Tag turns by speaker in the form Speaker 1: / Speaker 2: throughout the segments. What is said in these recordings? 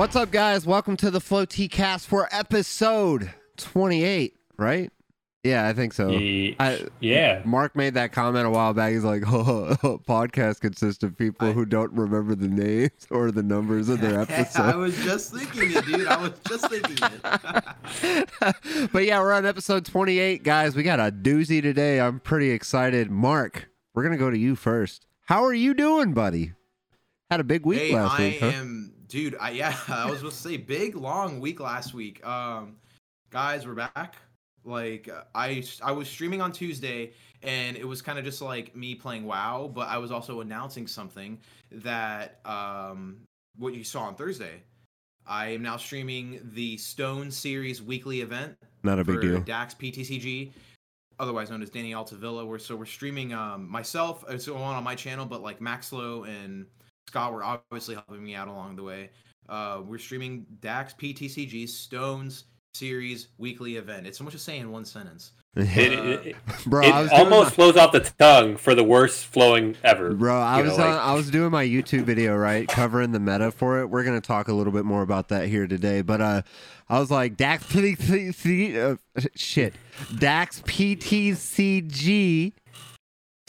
Speaker 1: What's up, guys? Welcome to the Floaty Cast for episode 28, right? Yeah, I think so.
Speaker 2: Ye-
Speaker 1: I-
Speaker 2: yeah.
Speaker 1: Mark made that comment a while back. He's like, oh, podcast consists of people
Speaker 3: I-
Speaker 1: who don't remember the names or the numbers of their
Speaker 3: episodes.
Speaker 1: I
Speaker 3: was just thinking it, dude. I was just thinking it.
Speaker 1: but yeah, we're on episode 28, guys. We got a doozy today. I'm pretty excited. Mark, we're going to go to you first. How are you doing, buddy? Had a big week
Speaker 3: hey,
Speaker 1: last
Speaker 3: I
Speaker 1: week, huh?
Speaker 3: am, dude. I yeah, I was supposed to say big long week last week. Um, guys, we're back. Like uh, I, I was streaming on Tuesday, and it was kind of just like me playing WoW, but I was also announcing something that um, what you saw on Thursday. I am now streaming the Stone Series weekly event
Speaker 1: Not a big
Speaker 3: for
Speaker 1: deal.
Speaker 3: Dax PTCG, otherwise known as Danny Altavilla. We're so we're streaming um myself, it's on on my channel, but like Maxlow and Scott were obviously helping me out along the way. Uh, we're streaming Dax PTCG Stones series weekly event. It's so much to say in one sentence.
Speaker 2: It,
Speaker 3: Uh,
Speaker 2: it, it,
Speaker 1: Bro,
Speaker 2: it
Speaker 1: I was doing
Speaker 2: almost
Speaker 1: my-
Speaker 2: flows off the tongue for the worst flowing ever.
Speaker 1: Bro, I
Speaker 2: You know,
Speaker 1: was
Speaker 2: like-
Speaker 1: I was doing my YouTube video, right, covering the meta for it. We're gonna talk a little bit more about that here today, but uh, I was like Dax PTC, uh, shit, Dax PTCG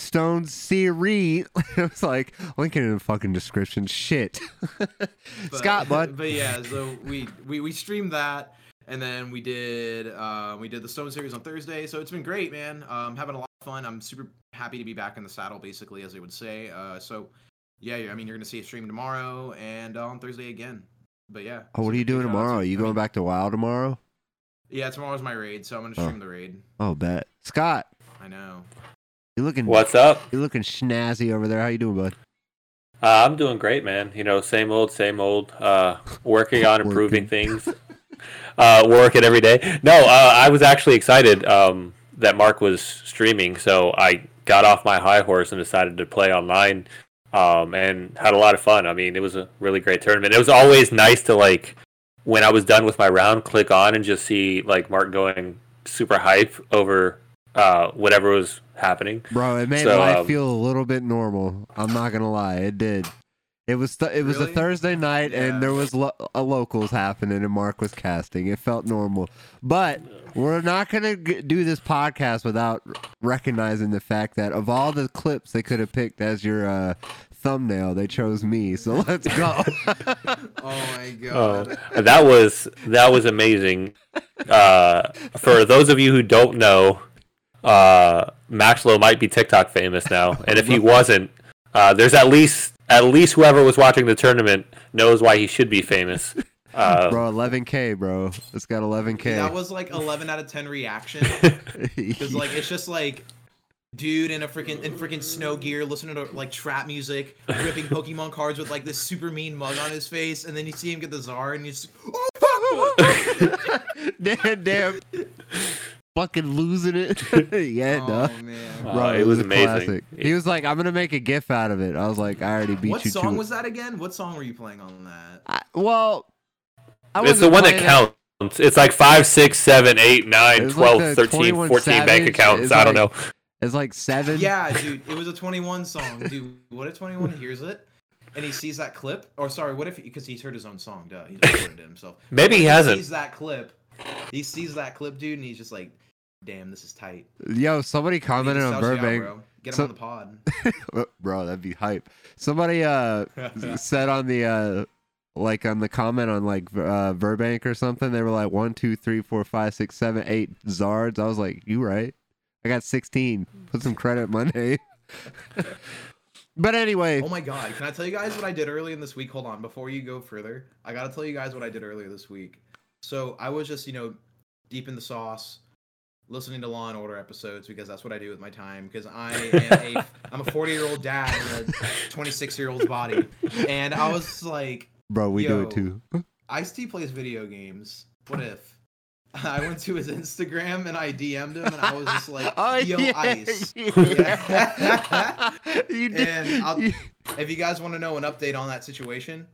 Speaker 1: Stone Series. I was like link it in the fucking description. Shit,
Speaker 3: But-
Speaker 1: Scott, bud.
Speaker 3: But yeah, so we we we streamed that, and then we did uh, we did the Stone series on Thursday. So it's been great, man. Um, having a lot of fun. I'm super happy to be back in the saddle, basically, as they would say. Uh, so yeah, I mean, you're gonna see a stream tomorrow and uh, on Thursday again. But yeah.
Speaker 1: Oh, what are you doing tomorrow? Are you going back to WoW tomorrow?
Speaker 3: Yeah, tomorrow's my raid, so I'm gonna
Speaker 1: Oh.
Speaker 3: stream the raid.
Speaker 1: Oh, bet. Scott,
Speaker 3: I know.
Speaker 1: You looking
Speaker 2: What's up?
Speaker 1: you looking snazzy over there. How you doing, bud?
Speaker 2: Uh, I'm doing great, man. You know, same old, same old. Uh, working on improving
Speaker 1: Working.
Speaker 2: things. Uh, working every day. No, uh, I was actually excited um, that Mark was streaming, so I got off my high horse and decided to play online, um, and had a lot of fun. I mean, it was a really great tournament. It was always nice to like when I was done with my round, click on and just see like Mark going super hype over uh, whatever was happening.
Speaker 1: Bro, it made
Speaker 2: So,
Speaker 1: life
Speaker 2: um,
Speaker 1: feel a little bit normal. I'm not gonna lie, it did. It was th- it was a Thursday night,
Speaker 3: Yeah.
Speaker 1: and there was lo- a locals happening, and Mark was casting. It felt normal, but we're not gonna g- do this podcast without recognizing the fact that of all the clips they could have picked as your uh, thumbnail, they chose me. So let's go.
Speaker 3: Oh my
Speaker 2: Oh,
Speaker 3: god.
Speaker 2: that was that was amazing. Uh, for those of you who don't know, uh, Maxlow might be TikTok famous now, and if he wasn't, uh, there's at least at least whoever was watching the tournament knows why he should be famous. Uh,
Speaker 1: bro, 11k, bro. It's got 11k.
Speaker 3: That was like 11 out of 10 reaction. Because like it's just like dude in a freaking in freaking snow gear listening to like trap music, ripping Pokemon cards with like this super mean mug on his face, and then you see him get the Zard and you just oh,
Speaker 1: damn, damn. Fucking losing it. yeah, no.
Speaker 3: oh man.
Speaker 2: Uh,
Speaker 1: Bro,
Speaker 2: it was
Speaker 1: a
Speaker 2: amazing.
Speaker 1: classic. He was like, "I'm gonna make a gif out of it." I was like, "I already beat
Speaker 3: What
Speaker 1: you What
Speaker 3: song
Speaker 1: to
Speaker 3: was that again? What song were you playing on that?
Speaker 1: I, well, I
Speaker 2: it's the one that
Speaker 1: playing it-
Speaker 2: counts. It's like 5, 6, 7, 8, 9, 12,
Speaker 1: like
Speaker 2: 13,
Speaker 1: 21
Speaker 2: 14 bank accounts.
Speaker 1: It's
Speaker 2: I don't
Speaker 1: like-
Speaker 2: know.
Speaker 1: It's like seven.
Speaker 3: Yeah, dude, it was a 21 song. Dude, what if 21 hears it and he sees that clip? Or sorry, what if because he's heard his own song? Duh, he just recorded it himself.
Speaker 2: Maybe he
Speaker 3: What if
Speaker 2: hasn't.
Speaker 3: He Sees that clip. He sees that clip, dude, and he's just like, "Damn, this is tight."
Speaker 1: Yo, somebody commented on
Speaker 3: you out,
Speaker 1: Burbank.
Speaker 3: bro. Get him
Speaker 1: So-
Speaker 3: on the pod.
Speaker 1: bro, that'd be hype. Somebody uh said on the uh like on the comment on like uh Burbank or something, they were like one, two, three, four, five, six, seven, eight Zards. I was like, you right? I got sixteen. Put some credit in my name. but anyway,
Speaker 3: Oh my god, can I tell you guys what I did earlier in this week? Hold on, before you go further, I gotta tell you guys what I did earlier this week. So I was just, you know, deep in the sauce, listening to Law and Order episodes because that's what I do with my time. Because I am a I'm a 40 year old dad in a 26 year old's body, and I was like,
Speaker 1: bro, we do it too.
Speaker 3: Ice T plays video games. What if? I went to his Instagram and I DM'd him and I was just like,
Speaker 1: Oh,
Speaker 3: "Yo,
Speaker 1: yeah,
Speaker 3: Ice."
Speaker 1: yeah. you did.
Speaker 3: And I'll-
Speaker 1: you-
Speaker 3: If you guys want to know an update on that situation,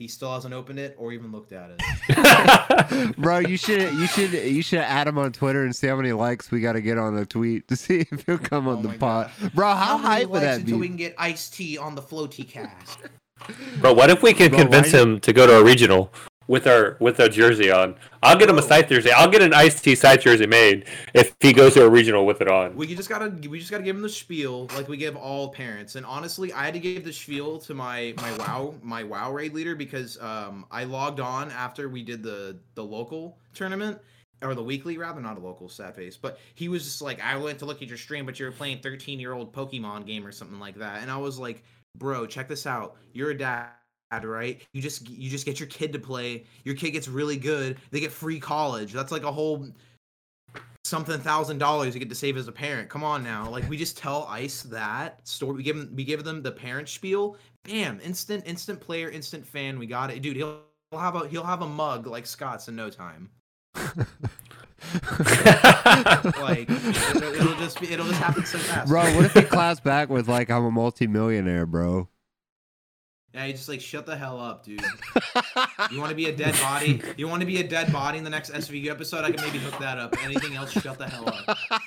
Speaker 3: he still hasn't opened it or even looked at it.
Speaker 1: bro, you should you should you should add him on Twitter and see how many likes we got to get on a tweet to see if he'll come on
Speaker 3: Oh
Speaker 1: the
Speaker 3: my
Speaker 1: pod.
Speaker 3: God.
Speaker 1: Bro, how,
Speaker 3: many
Speaker 1: hype would
Speaker 3: likes
Speaker 1: that
Speaker 3: until
Speaker 1: be?
Speaker 3: we can get Ice T on the floaty cast?
Speaker 2: Bro, what if we can
Speaker 1: Bro, why
Speaker 2: convince him to go to a regional with our with our jersey on? I'll get him a site jersey. I'll get an Ice-T site jersey made if he goes to a regional with it on.
Speaker 3: We just gotta we just gotta give him the spiel like we give all parents. And honestly, I had to give the spiel to my my WoW my WoW raid leader because um I logged on after we did the the local tournament or the weekly rather not a local sad face but he was just like i went to look at your stream but you were playing 13 year old pokemon game or something like that and i was like bro check this out you're a dad right? You just you just get your kid to play. Your kid gets really good. They get free college. That's like a whole something thousand dollars you get to save as a parent. Come on now. Like we just tell ice that story. We give them we give them the parent spiel. Bam! Instant instant player instant fan. We got it. Dude he'll he'll have a he'll have a mug like scott's in no time. Like it'll, it'll just be, it'll just happen so fast.
Speaker 1: Bro, what if he claps back with like I'm a multimillionaire, bro?
Speaker 3: Yeah you just like shut the hell up dude you want to be a dead body you want to be a dead body in the next svu episode i can maybe hook that up anything else shut the hell up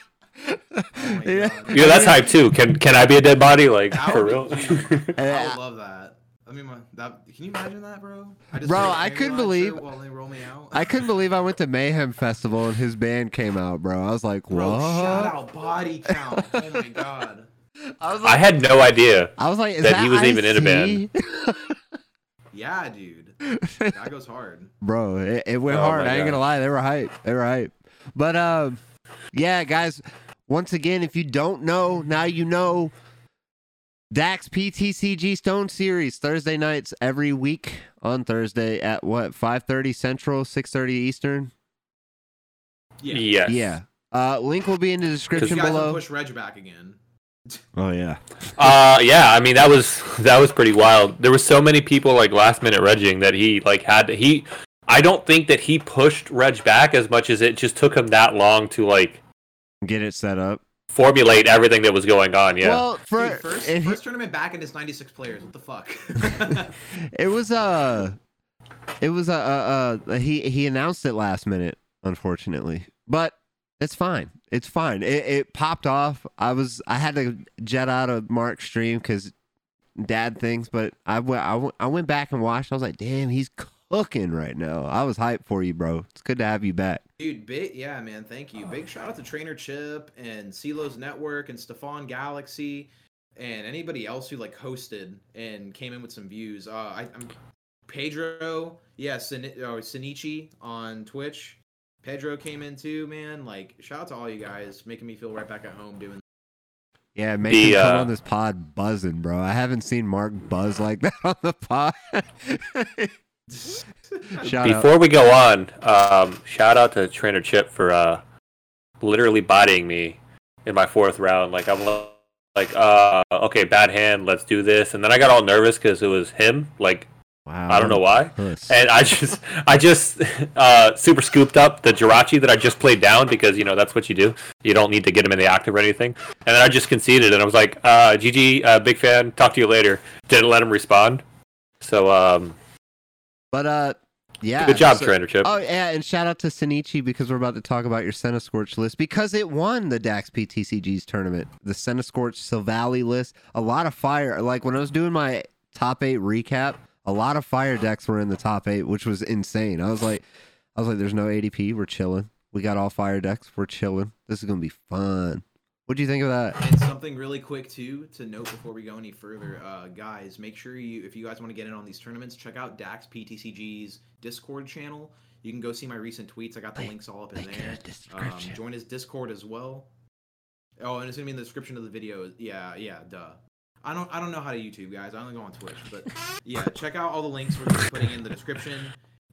Speaker 3: oh
Speaker 1: Yeah.
Speaker 3: God.
Speaker 2: yeah, that's hype too. Can can I be a dead body? Like
Speaker 3: That
Speaker 2: for
Speaker 3: would
Speaker 2: real?
Speaker 3: be. I would love that. I mean, that, can you imagine that, bro? I just
Speaker 1: Bro,
Speaker 3: wear a
Speaker 1: I
Speaker 3: Pangolin
Speaker 1: couldn't believe-
Speaker 3: while they roll me out.
Speaker 1: I couldn't believe I went to Mayhem Festival and his band came out, bro. I was like, what?
Speaker 3: Bro, shout out body count. Oh my god.
Speaker 1: I was
Speaker 2: I had no idea.
Speaker 1: I was like, is
Speaker 2: that
Speaker 1: that
Speaker 2: he was even in a
Speaker 1: Ice-T?
Speaker 3: Yeah, dude. That goes hard.
Speaker 1: bro it, it went
Speaker 2: Oh
Speaker 1: hard i ain't
Speaker 2: God.
Speaker 1: gonna lie they were hype they were hype but um yeah guys once again if you don't know now you know dax ptcg stone series thursday nights every week on thursday at what 5.30 central 6.30 eastern
Speaker 3: Yeah.
Speaker 2: Yes.
Speaker 1: yeah uh link will be in the
Speaker 3: You
Speaker 1: description
Speaker 3: guys
Speaker 1: below
Speaker 3: push Reg back again.
Speaker 1: Oh yeah
Speaker 2: Uh, yeah. I mean, that was that was pretty wild. There were so many people like last minute regging that he like had to, he. I don't think that he pushed Reg back as much as it just took him that long to like
Speaker 1: get it set up
Speaker 2: formulate everything that was going on. Yeah.
Speaker 1: well for
Speaker 3: Dude, first,
Speaker 1: if-
Speaker 3: first tournament back and it's 96 players. What the fuck?
Speaker 1: it was uh it was uh, uh uh he he announced it last minute unfortunately but it's fine it's fine it, it popped off i was i had to jet out of mark's stream because dad things but I went, I went i went back and watched i was like damn he's cooking right now i was hyped for you bro it's good to have you back
Speaker 3: Dude, big yeah, man. Thank you. Big shout out to Trainer Chip and CeeLo's Network and Stefan Galaxy and anybody else who like hosted and came in with some views. Uh, I, I'm Pedro, yeah, Sin- or Sinichi on Twitch. Pedro came in too, man. Like, shout out to all you guys, making me feel right back at home doing.
Speaker 1: yeah make
Speaker 2: The,
Speaker 1: him come
Speaker 2: uh,
Speaker 1: on this pod buzzing bro i haven't seen mark buzz like that on the pod shout out
Speaker 2: Before we go on, um, shout out to Trainer Chip for uh, literally bodying me in my fourth round. Like I'm like, uh, okay, bad hand, let's do this, and then I got all nervous because it was him. Like
Speaker 1: wow
Speaker 2: I don't know why.
Speaker 1: Puss.
Speaker 2: And I just, I just uh, super scooped up the Jirachi that I just played down because you know that's what you do. You don't need to get him in the active or anything. And then I just conceded, and I was like, uh, "GG, uh, big fan. Talk to you later." Didn't let him respond. So, um,
Speaker 1: but uh yeah
Speaker 2: good job,
Speaker 3: so-
Speaker 2: Trainer Chip.
Speaker 1: Oh yeah, and shout out to Senichi because we're about to talk about your Centiskorch list because it won the Dax PTCG's tournament. The Centiskorch Silvally list, a lot of fire. Like when I was doing my top eight recap, a lot of fire decks were in the top eight, which was insane. I was like, I was like, there's no ADP, we're chilling. We got all fire decks, we're chilling. This is gonna be fun. What do you think of that?
Speaker 3: And something really quick too to note before we go any further, uh, guys, make sure you if you guys want to get in on these tournaments, check out Dax PTCG's Discord channel. You can go see my recent tweets. I got the
Speaker 1: Link-
Speaker 3: links all up in
Speaker 1: link in
Speaker 3: there. Um, join his Discord as well. Oh, and it's gonna be in the description of the video. Yeah, yeah, duh. I don't I don't know how to YouTube, guys. I only go on Twitch, but yeah, check out all the links we're putting in the description.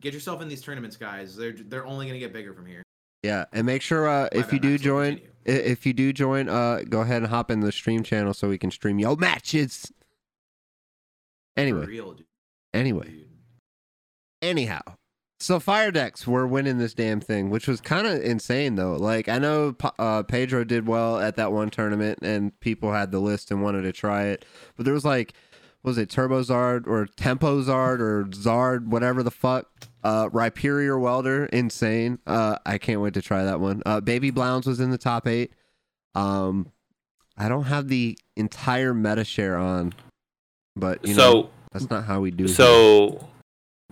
Speaker 3: Get yourself in these tournaments, guys. They're they're only gonna get bigger from here.
Speaker 1: Yeah, and make sure uh, if you do join,
Speaker 3: continue.
Speaker 1: if you do join, uh, go ahead and hop in the stream channel so we can stream yo matches. Anyway,
Speaker 3: real,
Speaker 1: anyway, anyhow, so fire decks were winning this damn thing, which was kind of insane though. Like I know uh, Pedro did well at that one tournament, and people had the list and wanted to try it, but there was like, what was it Turbo Zard or Tempo Zard or Zard, whatever the fuck. Uh, Rhyperior Welder, insane. Uh, I can't wait to try that one. Uh, Baby Blounds was in the top eight. Um, I don't have the entire meta share on, but you know,
Speaker 2: so
Speaker 1: That's not how we do. here.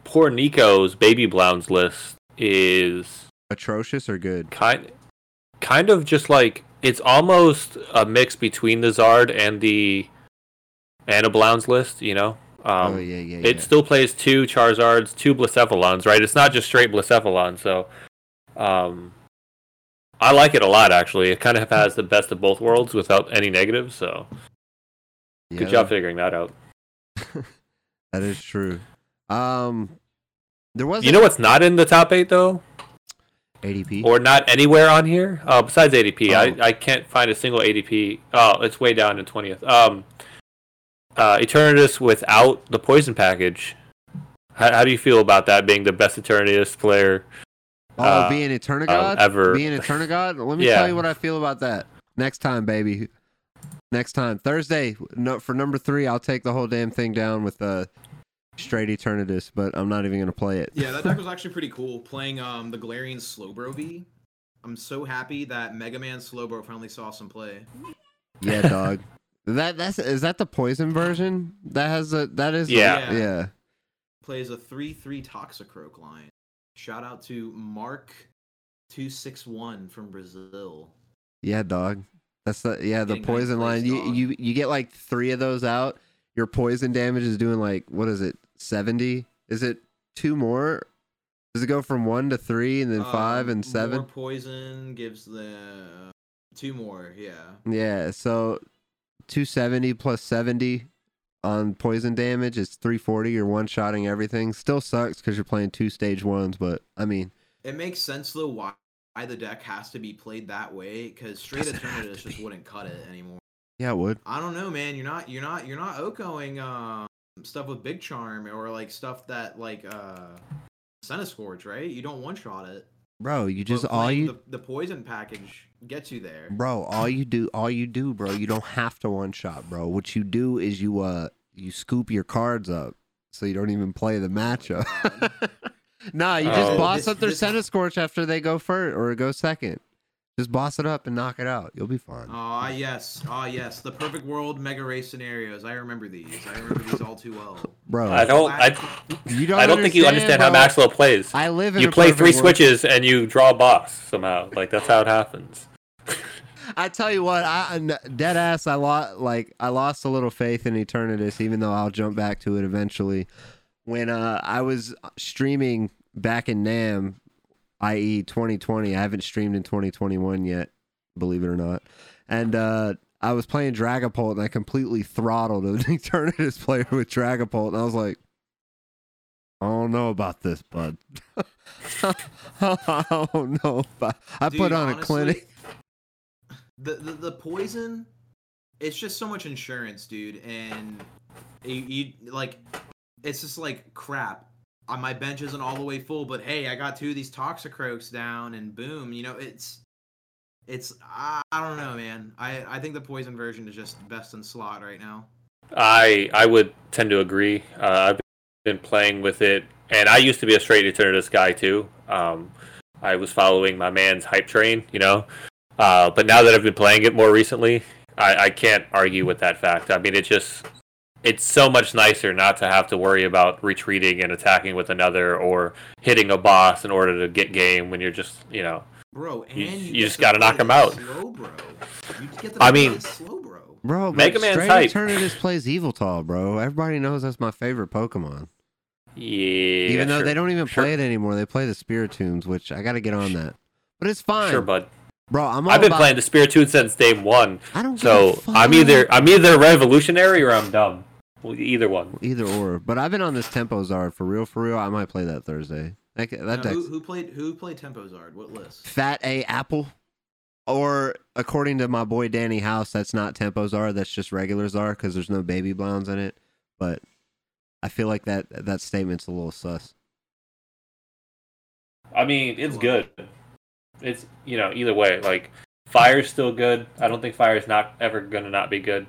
Speaker 2: Poor Nico's baby Blounds list is
Speaker 1: atrocious or good?
Speaker 2: kind kind of just like it's almost a mix between the Zard and the and a Blounds list, you know. Um,
Speaker 1: oh yeah, yeah,
Speaker 2: it
Speaker 1: yeah.
Speaker 2: still plays two Charizards, two Blacephalons, right? It's not just straight Blacephalon, so um, I like it a lot actually. It kind of has the best of both worlds without any negatives, so good job figuring that out.
Speaker 1: That is true. Um, there was
Speaker 2: You know what's not in the top eight though,
Speaker 1: ADP.
Speaker 2: or not anywhere on here uh, besides ADP.
Speaker 1: Oh.
Speaker 2: I I can't find a single ADP. Oh, it's way down in twentieth. Um, uh, Eternatus without the poison package. How, how do you feel about that being the best Eternatus player?
Speaker 1: oh,
Speaker 2: uh,
Speaker 1: being Eternigod.
Speaker 2: uh, ever.
Speaker 1: Being Eternigod. Let me
Speaker 2: Yeah.
Speaker 1: tell you what I feel about that. Next time, baby. Next time, Thursday. No, for number three, I'll take the whole damn thing down with uh, straight Eternatus, but I'm not even gonna play it.
Speaker 3: Yeah, that deck was actually pretty cool. Playing um the Galarian Slowbro V. I'm so happy that Mega Man Slowbro finally saw some play.
Speaker 1: Yeah, dog. That that's is that the poison version? That has a that is
Speaker 2: Yeah.
Speaker 1: yeah.
Speaker 3: Plays a 3-3 Toxicroak line. Shout out to Mark 261 from Brazil.
Speaker 1: Yeah, dog. That's the yeah the
Speaker 3: Getting
Speaker 1: poison line.
Speaker 3: place,
Speaker 1: You you you get like three of those out. Your poison damage is doing like what is it? Seventy? Is it two more? Does it go from one to three and then five
Speaker 3: Um,
Speaker 1: and seven?
Speaker 3: More poison gives the two more, yeah.
Speaker 1: Yeah, so two seventy plus seventy on poison damage is three forty. You're one shotting everything. Still sucks because you're playing two stage ones, but I mean,
Speaker 3: It makes sense though why the deck has to be played that way because straight
Speaker 1: Doesn't have to
Speaker 3: Eternatus just wouldn't cut it anymore.
Speaker 1: yeah, it would.
Speaker 3: I don't know, man. You're not you're not you're not OKOing um stuff with Big Charm or like stuff that like uh Scorch, right? You don't one shot it.
Speaker 1: Bro, you
Speaker 3: But
Speaker 1: just all you
Speaker 3: the, the poison package gets you there.
Speaker 1: Bro, all you do, all you do, bro, you don't have to one shot, bro. What you do is you uh you scoop your cards up so you don't even play the matchup. nah, you just
Speaker 2: Oh.
Speaker 1: boss
Speaker 3: This-
Speaker 1: up their
Speaker 3: this-
Speaker 1: Centiskorch after they go first or go second. Just boss it up and knock it out. You'll be fine.
Speaker 3: Ah yes, ah yes, the perfect world mega race scenarios. I remember these. I remember these all too well.
Speaker 1: Bro,
Speaker 2: I don't. I,
Speaker 1: you don't
Speaker 2: I don't think you understand how
Speaker 1: bro.
Speaker 2: Maxwell plays.
Speaker 1: I live in
Speaker 2: You
Speaker 1: a
Speaker 2: play three
Speaker 1: world.
Speaker 2: switches and you draw a boss somehow. Like that's how it happens.
Speaker 1: I tell you what, I I- dead ass. I lost like I lost a little faith in Eternatus, even though I'll jump back to it eventually. When uh, I was streaming back in Nam, i.e., 2020, I haven't streamed in 2021 yet, believe it or not, and uh, I was playing Dragapult and I completely throttled an Eternatus player with Dragapult, and I was like. I don't know about this, bud. I don't know. About, I put
Speaker 3: Dude,
Speaker 1: on a clinic.
Speaker 3: The, the the poison, it's just so much insurance, dude, and you, you like, it's just like crap. My bench isn't all the way full, but hey, I got two of these Toxicroaks down, and boom, you know it's. It's I, I don't know, man. I I think the poison version is just best in slot right now.
Speaker 2: I I would tend to agree. Uh, I've been playing with it, and I used to be a straight Eternatus guy too. Um, I was following my man's hype train, you know. Uh, but now that I've been playing it more recently, I, I can't argue with that fact. I mean, it just it's so much nicer not to have to worry about retreating and attacking with another or hitting a boss in order to get game when you're just you know
Speaker 3: Bro, and
Speaker 2: You-
Speaker 3: you,
Speaker 2: you just gotta knock
Speaker 3: play
Speaker 2: 'em out.
Speaker 3: Slow, bro. You get to
Speaker 2: I mean-
Speaker 3: slow, bro.
Speaker 1: Bro,
Speaker 2: Mega
Speaker 1: but
Speaker 2: Man's
Speaker 1: straight
Speaker 2: hype.
Speaker 1: Eternatus plays Yveltal, bro. Everybody knows that's my favorite Pokemon.
Speaker 2: yeah.
Speaker 1: Even though
Speaker 2: sure.
Speaker 1: they don't even
Speaker 2: Sure.
Speaker 1: play it anymore, they play the Spiritombs, which I got to get on that. But it's fine,
Speaker 2: Sure, bud.
Speaker 1: bro. I'm
Speaker 2: I've been
Speaker 1: about-
Speaker 2: playing the Spiritomb since day one.
Speaker 1: I don't. give
Speaker 2: So
Speaker 1: a fuck.
Speaker 2: I'm either I'm either revolutionary or I'm dumb. Well, either one.
Speaker 1: either or. But I've been on this Tempo Zard for real, for real. I might play that Thursday. That, that
Speaker 3: Now,
Speaker 1: deck's
Speaker 3: who, who played who played Tempo Zard? What list?
Speaker 1: Fat A Apple, or according to my boy Danny House, that's not Tempo Zard. That's just regular Zard because there's no baby blondes in it. But I feel like that that statement's a little sus.
Speaker 2: I mean, it's
Speaker 3: Wow.
Speaker 2: good. It's you know either way. Like fire's still good. I don't think fire's not ever gonna not be good.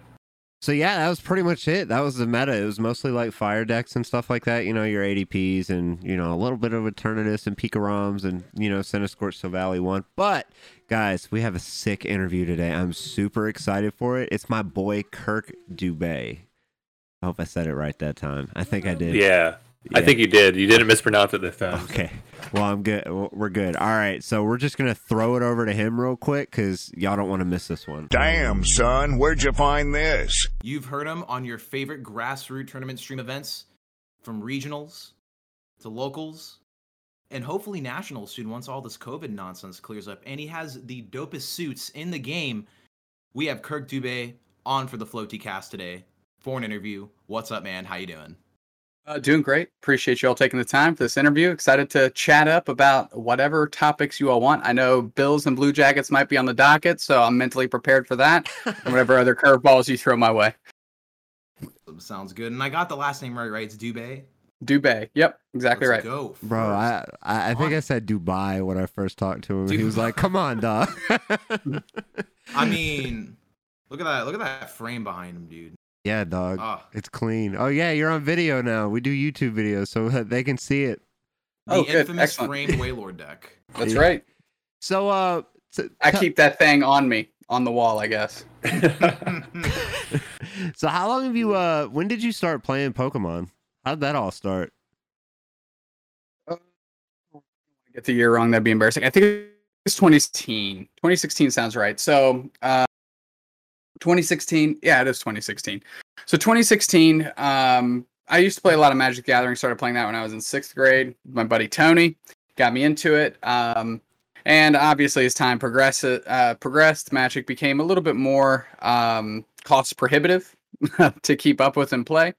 Speaker 1: So yeah, that was pretty much it. That was the meta. It was mostly like fire decks and stuff like that. You know, your ADPs and you know a little bit of Eternatus and Pikaroms and you know Centiskorch Silvally one. But guys, we have a sick interview today. I'm super excited for it. It's my boy Kirk Dubé. I hope I said it right that time. I think I did.
Speaker 2: Yeah, I think you did. You didn't mispronounce it this time.
Speaker 1: Okay. Well, I'm good. We're good. All right. So we're just gonna throw it over to him real quick because y'all don't want to miss this one.
Speaker 4: Damn, son, where'd you find this?
Speaker 3: You've heard him on your favorite grassroots tournament stream events, from regionals to locals, and hopefully nationals soon once all this COVID nonsense clears up. And he has the dopest suits in the game. We have Kirk Dubé on for the Floaty cast today for an interview. What's up, man? How you doing?
Speaker 5: Uh, doing great. Appreciate you all taking the time for this interview. Excited to chat up about whatever topics you all want. I know Bills and Blue Jackets might be on the docket, so I'm mentally prepared for that. and whatever other curveballs you throw my way.
Speaker 3: Sounds good. And I got the last name right, right? It's Dubé.
Speaker 5: Dubé. Yep, exactly
Speaker 3: Let's
Speaker 5: right.
Speaker 3: Go,
Speaker 1: Bro. I I, I think I said Dubai when I first talked to him. He was like, "Come on, dog."
Speaker 3: I mean, look at that. Look at that frame behind him, dude.
Speaker 1: Yeah, dog.
Speaker 3: Ah,
Speaker 1: It's clean. Oh yeah, you're on video now. We do YouTube videos so they can see it.
Speaker 3: the
Speaker 5: Oh, good.
Speaker 3: infamous
Speaker 5: Excellent.
Speaker 3: framed Waylord deck.
Speaker 5: That's
Speaker 1: Yeah.
Speaker 5: right.
Speaker 1: So uh, so,
Speaker 5: I keep that thing on me, on the wall, I guess.
Speaker 1: so how long have you uh? When did you start playing Pokemon? How did that all start?
Speaker 5: Get the year wrong, that'd be embarrassing. I think it's 2016. 2016 sounds right. So, uh, 2016, yeah, it is 2016. So 2016, um, I used to play a lot of Magic the Gathering. Started playing that when I was in sixth grade. My buddy Tony got me into it. Um, and obviously, as time progressed, uh, progressed, Magic became a little bit more um, cost prohibitive to keep up with and play.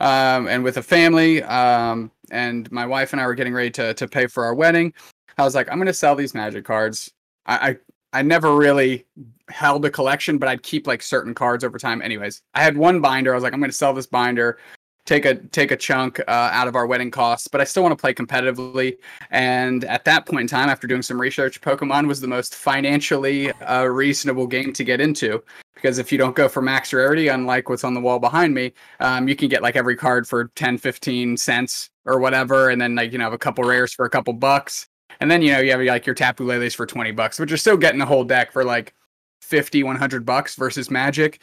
Speaker 5: Um, and with a family, um, and my wife and I were getting ready to to pay for our wedding. I was like, I'm gonna sell these Magic cards. I, I never really held a collection, but I'd keep like certain cards over time. Anyways, I had one binder. I was like, I'm gonna sell this binder, take a take a chunk uh, out of our wedding costs, but I still want to play competitively. And at that point in time, after doing some research, Pokemon was the most financially uh, reasonable game to get into because if you don't go for max rarity, unlike what's on the wall behind me, um, you can get like every card for 10, 15 cents or whatever, and then like you know have a couple rares for a couple bucks. And then you know you have like your Tapu Leles for 20 bucks, which you're still getting a whole deck for like 50, 100 bucks versus Magic.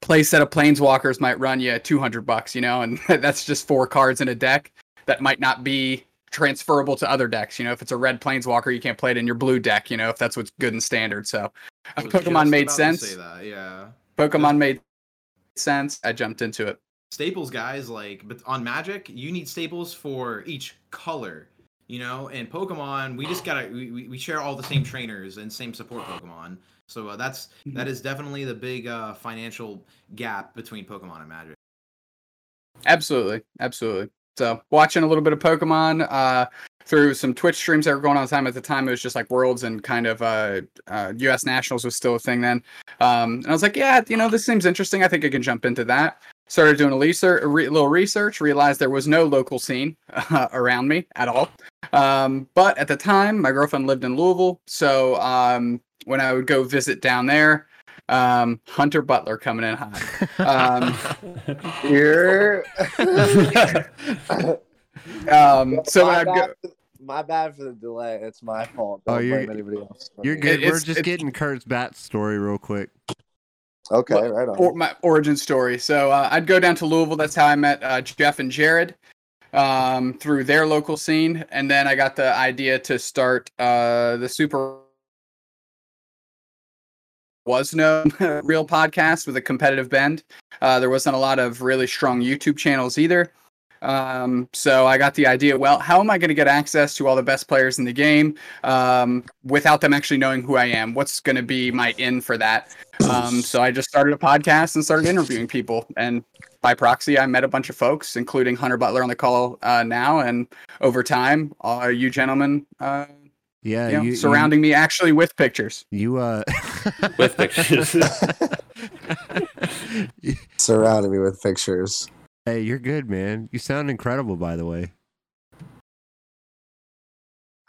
Speaker 5: Play set of Planeswalkers might run you 200 bucks, you know, and that's just four cards in a deck that might not be transferable to other decks. You know, if it's a red Planeswalker, you can't play it in your blue deck, you know, if that's what's good and standard. So Pokemon made sense.
Speaker 3: Say that, yeah.
Speaker 5: Pokemon made sense. I jumped into it.
Speaker 3: Staples, guys, like, but on Magic, you need staples for each color, you know. And Pokemon, we just gotta we, we- share all the same trainers and same support Pokemon. So uh, that's
Speaker 5: Mm-hmm.
Speaker 3: that is definitely the big uh, financial gap between Pokemon and Magic.
Speaker 5: Absolutely, absolutely. So watching a little bit of Pokemon uh, through some Twitch streams that were going on at the time. At the time, it was just like Worlds and kind of uh, uh, U.S. Nationals was still a thing then. Um, and I was like, yeah, you know, this seems interesting. I think I can jump into that. Started doing a, research, a re- little research. Realized there was no local scene uh, around me at all. Um, but at the time, my girlfriend lived in Louisville, so um, when I would go visit down there, um, Hunter Butler coming in hot. Um,
Speaker 6: Here.
Speaker 5: um, so
Speaker 6: my,
Speaker 5: I'd go,
Speaker 6: bad, for- my bad for the delay. It's my fault.
Speaker 1: Oh,
Speaker 6: Don't
Speaker 1: you're-
Speaker 6: blame anybody else.
Speaker 1: You're
Speaker 6: me.
Speaker 1: good. We're just
Speaker 5: it's-
Speaker 1: getting Kurt's bat story real quick.
Speaker 6: Okay,
Speaker 5: Well,
Speaker 6: right on.
Speaker 5: or my origin story. So uh, I'd go down to Louisville. That's how I met uh, Jeff and Jared um, through their local scene, and then I got the idea to start uh, the Super was no real podcast with a competitive bend. Uh, there wasn't a lot of really strong YouTube channels either. Um, so I got the idea. Well, how am I going to get access to all the best players in the game um, without them actually knowing who I am? What's going to be my in for that? Um, so I just started a podcast and started interviewing people, and by proxy, I met a bunch of folks, including Hunter Butler on the call uh, now, and over time, uh, you gentlemen, uh,
Speaker 1: Yeah,
Speaker 5: you know,
Speaker 1: you, you-
Speaker 5: surrounding me actually with pictures.
Speaker 1: you uh
Speaker 2: With pictures.
Speaker 6: Surrounded me with pictures.
Speaker 1: hey, you're good, man. You sound incredible, by the way.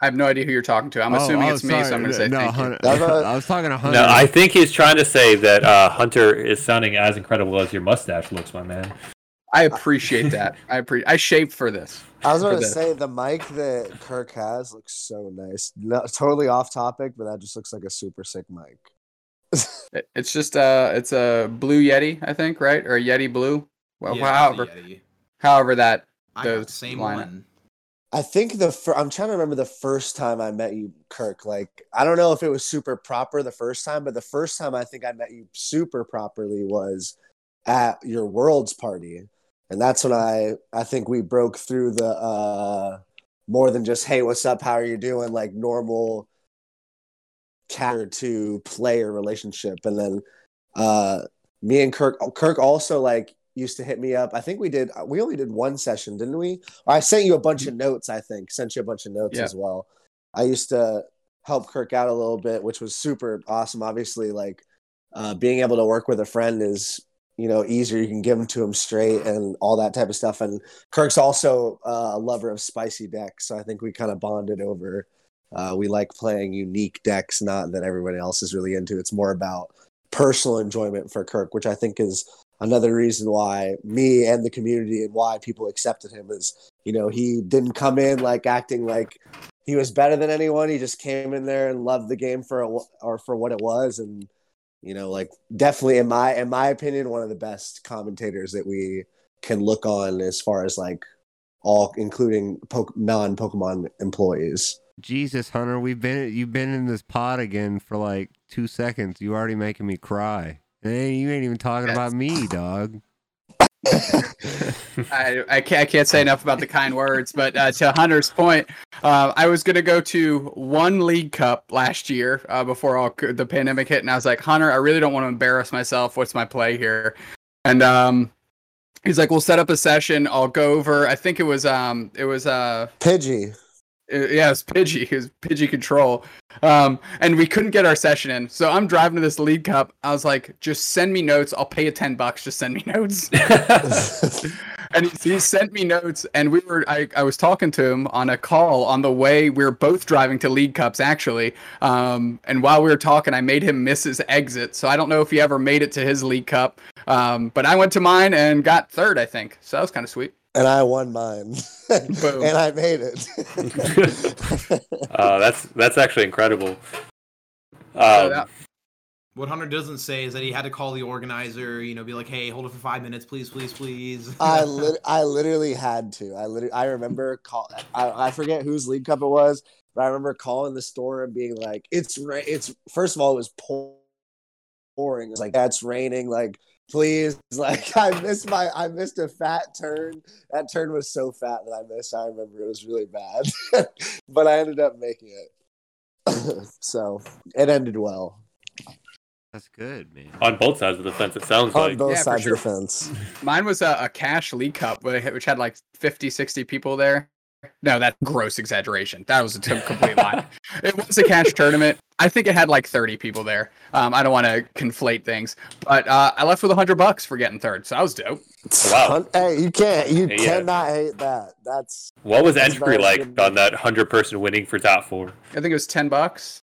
Speaker 5: I have no idea who you're talking to. I'm
Speaker 1: Oh,
Speaker 5: assuming
Speaker 1: oh,
Speaker 5: it's me, so I'm going to say
Speaker 1: no.
Speaker 5: thank you.
Speaker 1: Hunter,
Speaker 6: That's what-
Speaker 1: I was talking to Hunter.
Speaker 2: no, I think he's trying to say that uh, Hunter is sounding as incredible as your mustache looks, my man.
Speaker 5: I appreciate that. I appre- I shaved for this.
Speaker 6: I was going to say the mic that Kirk has looks so nice. No, totally off topic, but that just looks like a super sick mic.
Speaker 5: It- It's just uh, it's a blue Yeti, I think, right, or a Yeti blue. Well,
Speaker 3: Yeah,
Speaker 5: however,
Speaker 3: Yeti.
Speaker 5: however that
Speaker 3: I got the same
Speaker 5: lineup.
Speaker 3: one.
Speaker 6: I think the fir- I'm trying to remember the first time I met you, Kirk. Like I don't know if it was super proper the first time, but the first time I think I met you super properly was at your world's party, and that's when I I think we broke through the uh more than just hey what's up how are you doing like normal cat to player relationship, and then uh me and Kirk Kirk also like used to hit me up. I think we did we only did one session, didn't we? I sent you a bunch of notes, I think. Sent you a bunch of notes
Speaker 5: Yeah.
Speaker 6: as well. I used to help Kirk out a little bit, which was super awesome. Obviously, like uh, being able to work with a friend is, you know, easier. You can give them to him straight and all that type of stuff. And Kirk's also uh, a lover of spicy decks, so I think we kind of bonded over. Uh, we like playing unique decks, not that everybody else is really into. It's more about personal enjoyment for Kirk, which I think is another reason why me and the community and why people accepted him is you know he didn't come in like acting like he was better than anyone he just came in there and loved the game for a, or for what it was and you know like definitely in my in my opinion one of the best commentators that we can look on as far as like all including po- non pokemon employees
Speaker 1: Jesus, Hunter, we've been you've been in this pod again for like two seconds. You already making me cry. And you ain't even talking
Speaker 5: Yes.
Speaker 1: about me, dog.
Speaker 5: I, I, can't, I can't say enough about the kind words, but uh, to Hunter's point, uh, I was going to go to one League Cup last year uh, before all the pandemic hit, and I was like, Hunter, I really don't want to embarrass myself. What's my play here? And um, he's like, we'll set up a session. I'll go over. I think it was um, it was uh,
Speaker 6: pidgey
Speaker 5: yeah, it was Pidgey. It was Pidgey Control. Um, and we couldn't get our session in. So I'm driving to this league cup. I was like, just send me notes. I'll pay you 10 bucks. Just send me notes. and he, he sent me notes. And we were, I, I was talking to him on a call on the way. We were both driving to league cups, actually. Um, and while we were talking, I made him miss his exit. So I don't know if he ever made it to his league cup. Um, but I went to mine and got third, I think. So that was kind of sweet.
Speaker 6: And i won mine and i made it
Speaker 2: Uh, that's that's actually incredible. Um,
Speaker 5: that-
Speaker 3: What Hunter doesn't say is that he had to call the organizer, you know, be like, "Hey, hold it for five minutes, please, please, please."
Speaker 6: I lit- I literally had to. I literally I remember call I, I forget whose league cup it was, but I remember calling the store and being like, "It's ra- it's first of all it was pouring. It was like that's raining. Like please, like I missed my I missed a fat turn. That turn was so fat that I missed. I remember it was really bad, but I ended up making it. so it ended well
Speaker 1: That's good, man.
Speaker 2: on both sides of the fence, it sounds
Speaker 6: on
Speaker 2: like.
Speaker 6: both
Speaker 5: Yeah,
Speaker 6: sides
Speaker 5: sure.
Speaker 6: of the fence.
Speaker 5: Mine was a, a cash league cup, which had like 50, 60 people there. No, that's gross exaggeration. That was a t- complete lie. It was a cash tournament. I think it had like 30 people there. Um, I don't want to conflate things, but uh, I left with 100 bucks for getting third. So that was dope.
Speaker 2: Wow.
Speaker 6: Hey, you can't you
Speaker 2: Yeah.
Speaker 6: cannot hate that. That's
Speaker 2: What was
Speaker 6: That's
Speaker 2: entry like
Speaker 6: good.
Speaker 2: on that hundred person winning for top four?
Speaker 5: I think it was 10 bucks.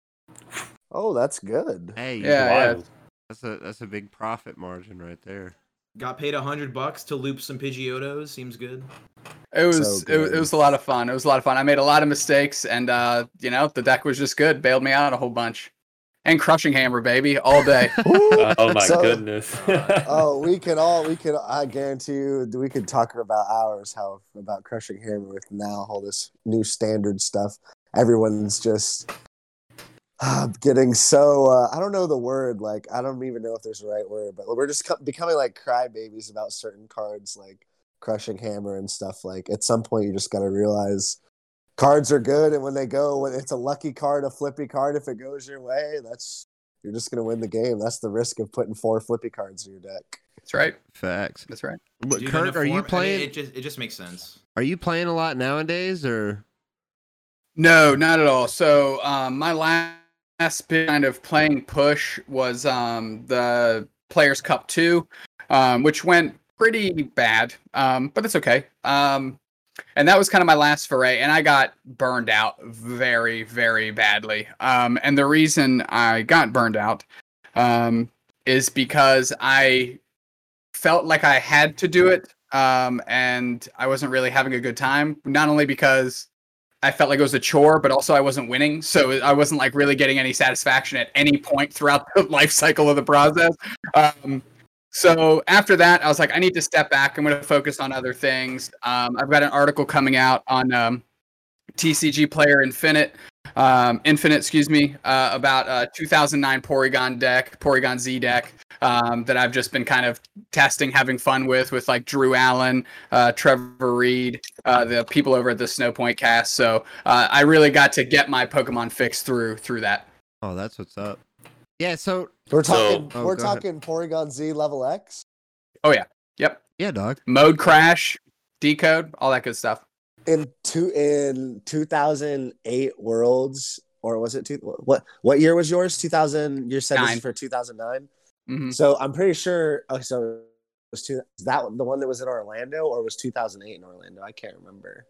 Speaker 6: oh, that's good.
Speaker 1: Hey,
Speaker 5: Yeah, yeah.
Speaker 1: That's a that's a big profit margin right there.
Speaker 3: Got paid a hundred bucks to loop some Pidgeotos. Seems good.
Speaker 5: It was,
Speaker 6: So
Speaker 5: it, was- it was a lot of fun. It was a lot of fun. I made a lot of mistakes, and uh, you know the deck was just good. Bailed me out a whole bunch. And crushing hammer, baby, all day.
Speaker 2: Oh my
Speaker 6: So-
Speaker 2: goodness.
Speaker 6: oh, we could all we could. I guarantee you, we could talk about hours how about crushing hammer with now all this new standard stuff. Everyone's just uh, getting so. Uh, I don't know the word. Like I don't even know if there's a right word, but we're just co- becoming like crybabies about certain cards, like crushing hammer and stuff. Like at some point, you just got to realize. Cards are good, and when they go, when it's a lucky card, a flippy card, if it goes your way, that's you're just gonna win the game. That's the risk of putting four flippy cards in your deck.
Speaker 5: That's right.
Speaker 1: Facts.
Speaker 5: That's right.
Speaker 1: But
Speaker 3: Dude, in
Speaker 1: Kurt, are you
Speaker 3: form- I mean,
Speaker 1: playing?
Speaker 3: It just it just makes sense.
Speaker 1: Are you playing a lot nowadays, or
Speaker 5: No, not at all. So um, my last bit kind of playing push was um, the Players Cup two, um, which went pretty bad, um, but it's okay. Um, and that was kind of my last foray, and I got burned out very, very badly. Um, and the reason I got burned out um, is because I felt like I had to do it, um, and I wasn't really having a good time. Not only because I felt like it was a chore, but also I wasn't winning, so I wasn't like really getting any satisfaction at any point throughout the life cycle of the process. Um, so after that, I was like, I need to step back. I'm going to focus on other things. Um, I've got an article coming out on um, TCG Player Infinite, um, Infinite, excuse me, uh, about a 2009 Porygon deck, Porygon Z deck um, that I've just been kind of testing, having fun with, with like Drew Allen, uh, Trevor Reed, uh, the people over at the Snowpoint Cast. So uh, I really got to get my Pokemon fix through through that.
Speaker 1: Oh, that's what's up. Yeah, so
Speaker 6: We're
Speaker 2: So-
Speaker 6: talking.
Speaker 1: Oh,
Speaker 6: we're
Speaker 1: go ahead.
Speaker 6: talking Porygon Z level X. Oh yeah.
Speaker 5: Yep,
Speaker 1: yeah, dog.
Speaker 5: mode crash, decode, all that good stuff.
Speaker 6: In two in 2008 worlds or was it two what what year was yours? 2000 you said this
Speaker 5: Nine.
Speaker 6: is for 2009
Speaker 5: hmm
Speaker 6: so i'm pretty sure oh so was two, that the one that was in orlando or was 2008 in orlando? I can't remember.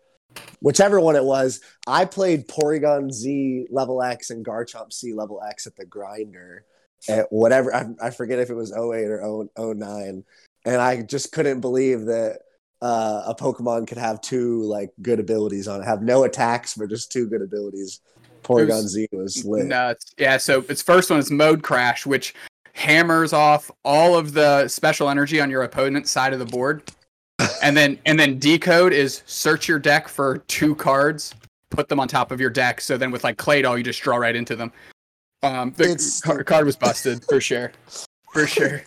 Speaker 6: Whichever one it was i played porygon z level x and garchomp c level x at the grinder at whatever i, I forget if it was 08 or 0, 09 and i just couldn't believe that uh, a Pokemon could have two like good abilities on it, have no attacks but just two good abilities. Porygon
Speaker 5: was
Speaker 6: Z was lit.
Speaker 5: Nuts. Yeah, so its first one is mode crash, which hammers off all of the special energy on your opponent's side of the board. and then and then decode is search your deck for two cards, put them on top of your deck. So then with like Claydol, you just draw right into them. Um, the
Speaker 6: It's-
Speaker 5: car- card was busted for sure, for sure.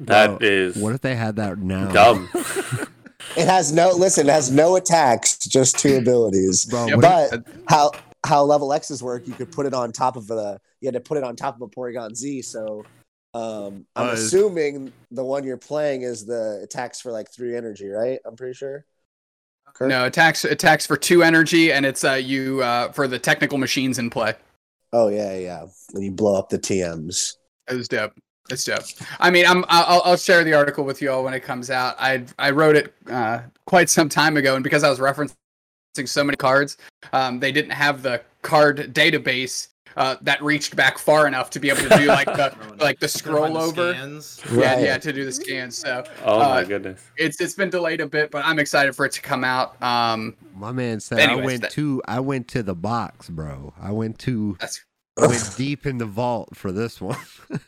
Speaker 2: That
Speaker 1: Bro,
Speaker 2: is
Speaker 1: What if they had that now?
Speaker 2: dumb.
Speaker 6: It has no listen. It has no attacks, just two abilities.
Speaker 1: Bro,
Speaker 5: Yep.
Speaker 1: what if-
Speaker 6: But how how level X's work? You could put it on top of a You had to put it on top of a Porygon Z. So um, I'm
Speaker 1: Uh,
Speaker 6: assuming the one you're playing is the attacks for like three energy, right? I'm pretty sure. Kurt?
Speaker 5: No attacks attacks for two energy, and it's uh you uh for the technical machines in play.
Speaker 6: Oh yeah, yeah. When you blow up the TMs.
Speaker 5: It was dope. It's dope. I mean, I'm I'll, I'll share the article with you all when it comes out. I I wrote it uh, quite some time ago, and because I was referencing so many cards, um, they didn't have the card database uh, that reached back far enough to be able to do like the like the scroll
Speaker 3: find the
Speaker 5: over.
Speaker 3: scans.
Speaker 5: Yeah,
Speaker 6: Right.
Speaker 5: yeah, to do the scans. So
Speaker 2: Oh my
Speaker 5: Uh,
Speaker 2: goodness.
Speaker 5: it's it's been delayed a bit, but I'm excited for it to come out. Um,
Speaker 1: my man said
Speaker 5: Anyways,
Speaker 1: I went
Speaker 5: that-
Speaker 1: to I went to the box, bro. I went to
Speaker 5: that's
Speaker 1: I went deep in the vault for this one.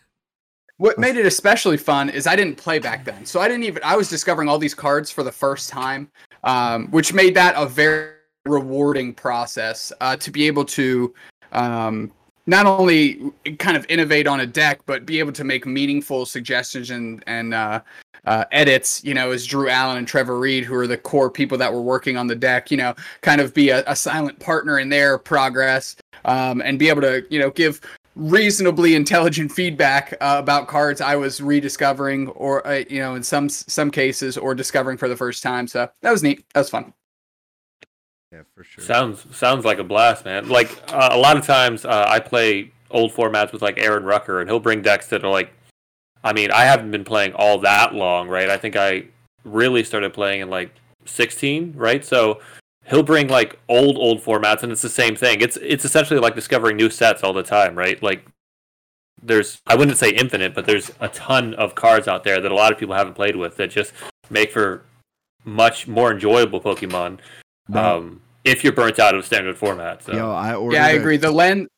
Speaker 5: What made it especially fun is I didn't play back then, so I didn't even. I was discovering all these cards for the first time, um, which made that a very rewarding process uh, to be able to um, not only kind of innovate on a deck, but be able to make meaningful suggestions and and uh, uh, edits. You know, as Drew Allen and Trevor Reed, who are the core people that were working on the deck, you know, kind of be a, a silent partner in their progress um, and be able to you know give reasonably intelligent feedback uh, about cards I was rediscovering or uh, you know in some some cases or discovering for the first time. So that was neat. That was fun.
Speaker 1: yeah, for sure.
Speaker 2: Sounds sounds like a blast, man. Like uh, a lot of times, uh, I play old formats with like Aaron Rucker, and he'll bring decks that are like. I mean, I haven't been playing all that long, right? I think I really started playing in like 16, right? So he'll bring like old old formats, and it's the same thing. It's it's essentially like discovering new sets all the time, right? Like there's I wouldn't say infinite, but there's a ton of cards out there that a lot of people haven't played with that just make for much more enjoyable Pokemon
Speaker 1: Bro,
Speaker 2: um, if you're burnt out of standard format. So.
Speaker 1: yo, I ordered.
Speaker 5: Yeah, I
Speaker 1: a-
Speaker 5: agree. The lens.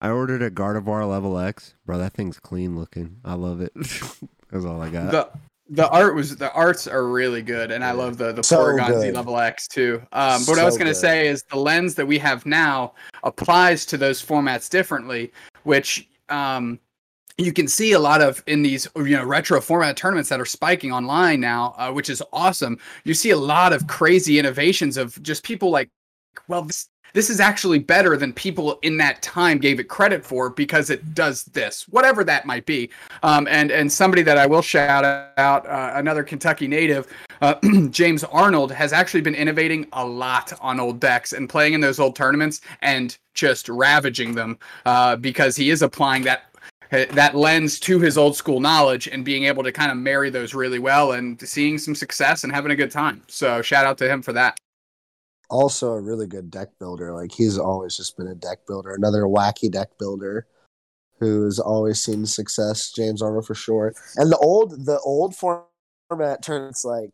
Speaker 1: I ordered a Gardevoir level X, bro. That thing's clean looking. I love it. That's all I got.
Speaker 5: the the art was the arts are really good and i love the the
Speaker 6: So
Speaker 5: porygon z level x too. Um but what i was going to say is the lens that we have now applies to those formats differently which um you can see a lot of in these you know retro format tournaments that are spiking online now uh, which is awesome. You see a lot of crazy innovations of just people like well this this is actually better than people in that time gave it credit for because it does this whatever that might be um, and and somebody that I will shout out, uh, another Kentucky native, uh, James Arnold, has actually been innovating a lot on old decks and playing in those old tournaments and just ravaging them uh, because he is applying that that lens to his old school knowledge and being able to kind of marry those really well and seeing some success and having a good time. So shout out to him for that.
Speaker 6: Also a really good deck builder. Like he's always just been a deck builder, another wacky deck builder who's always seen success. James Arnold for sure. And the old the old format turns like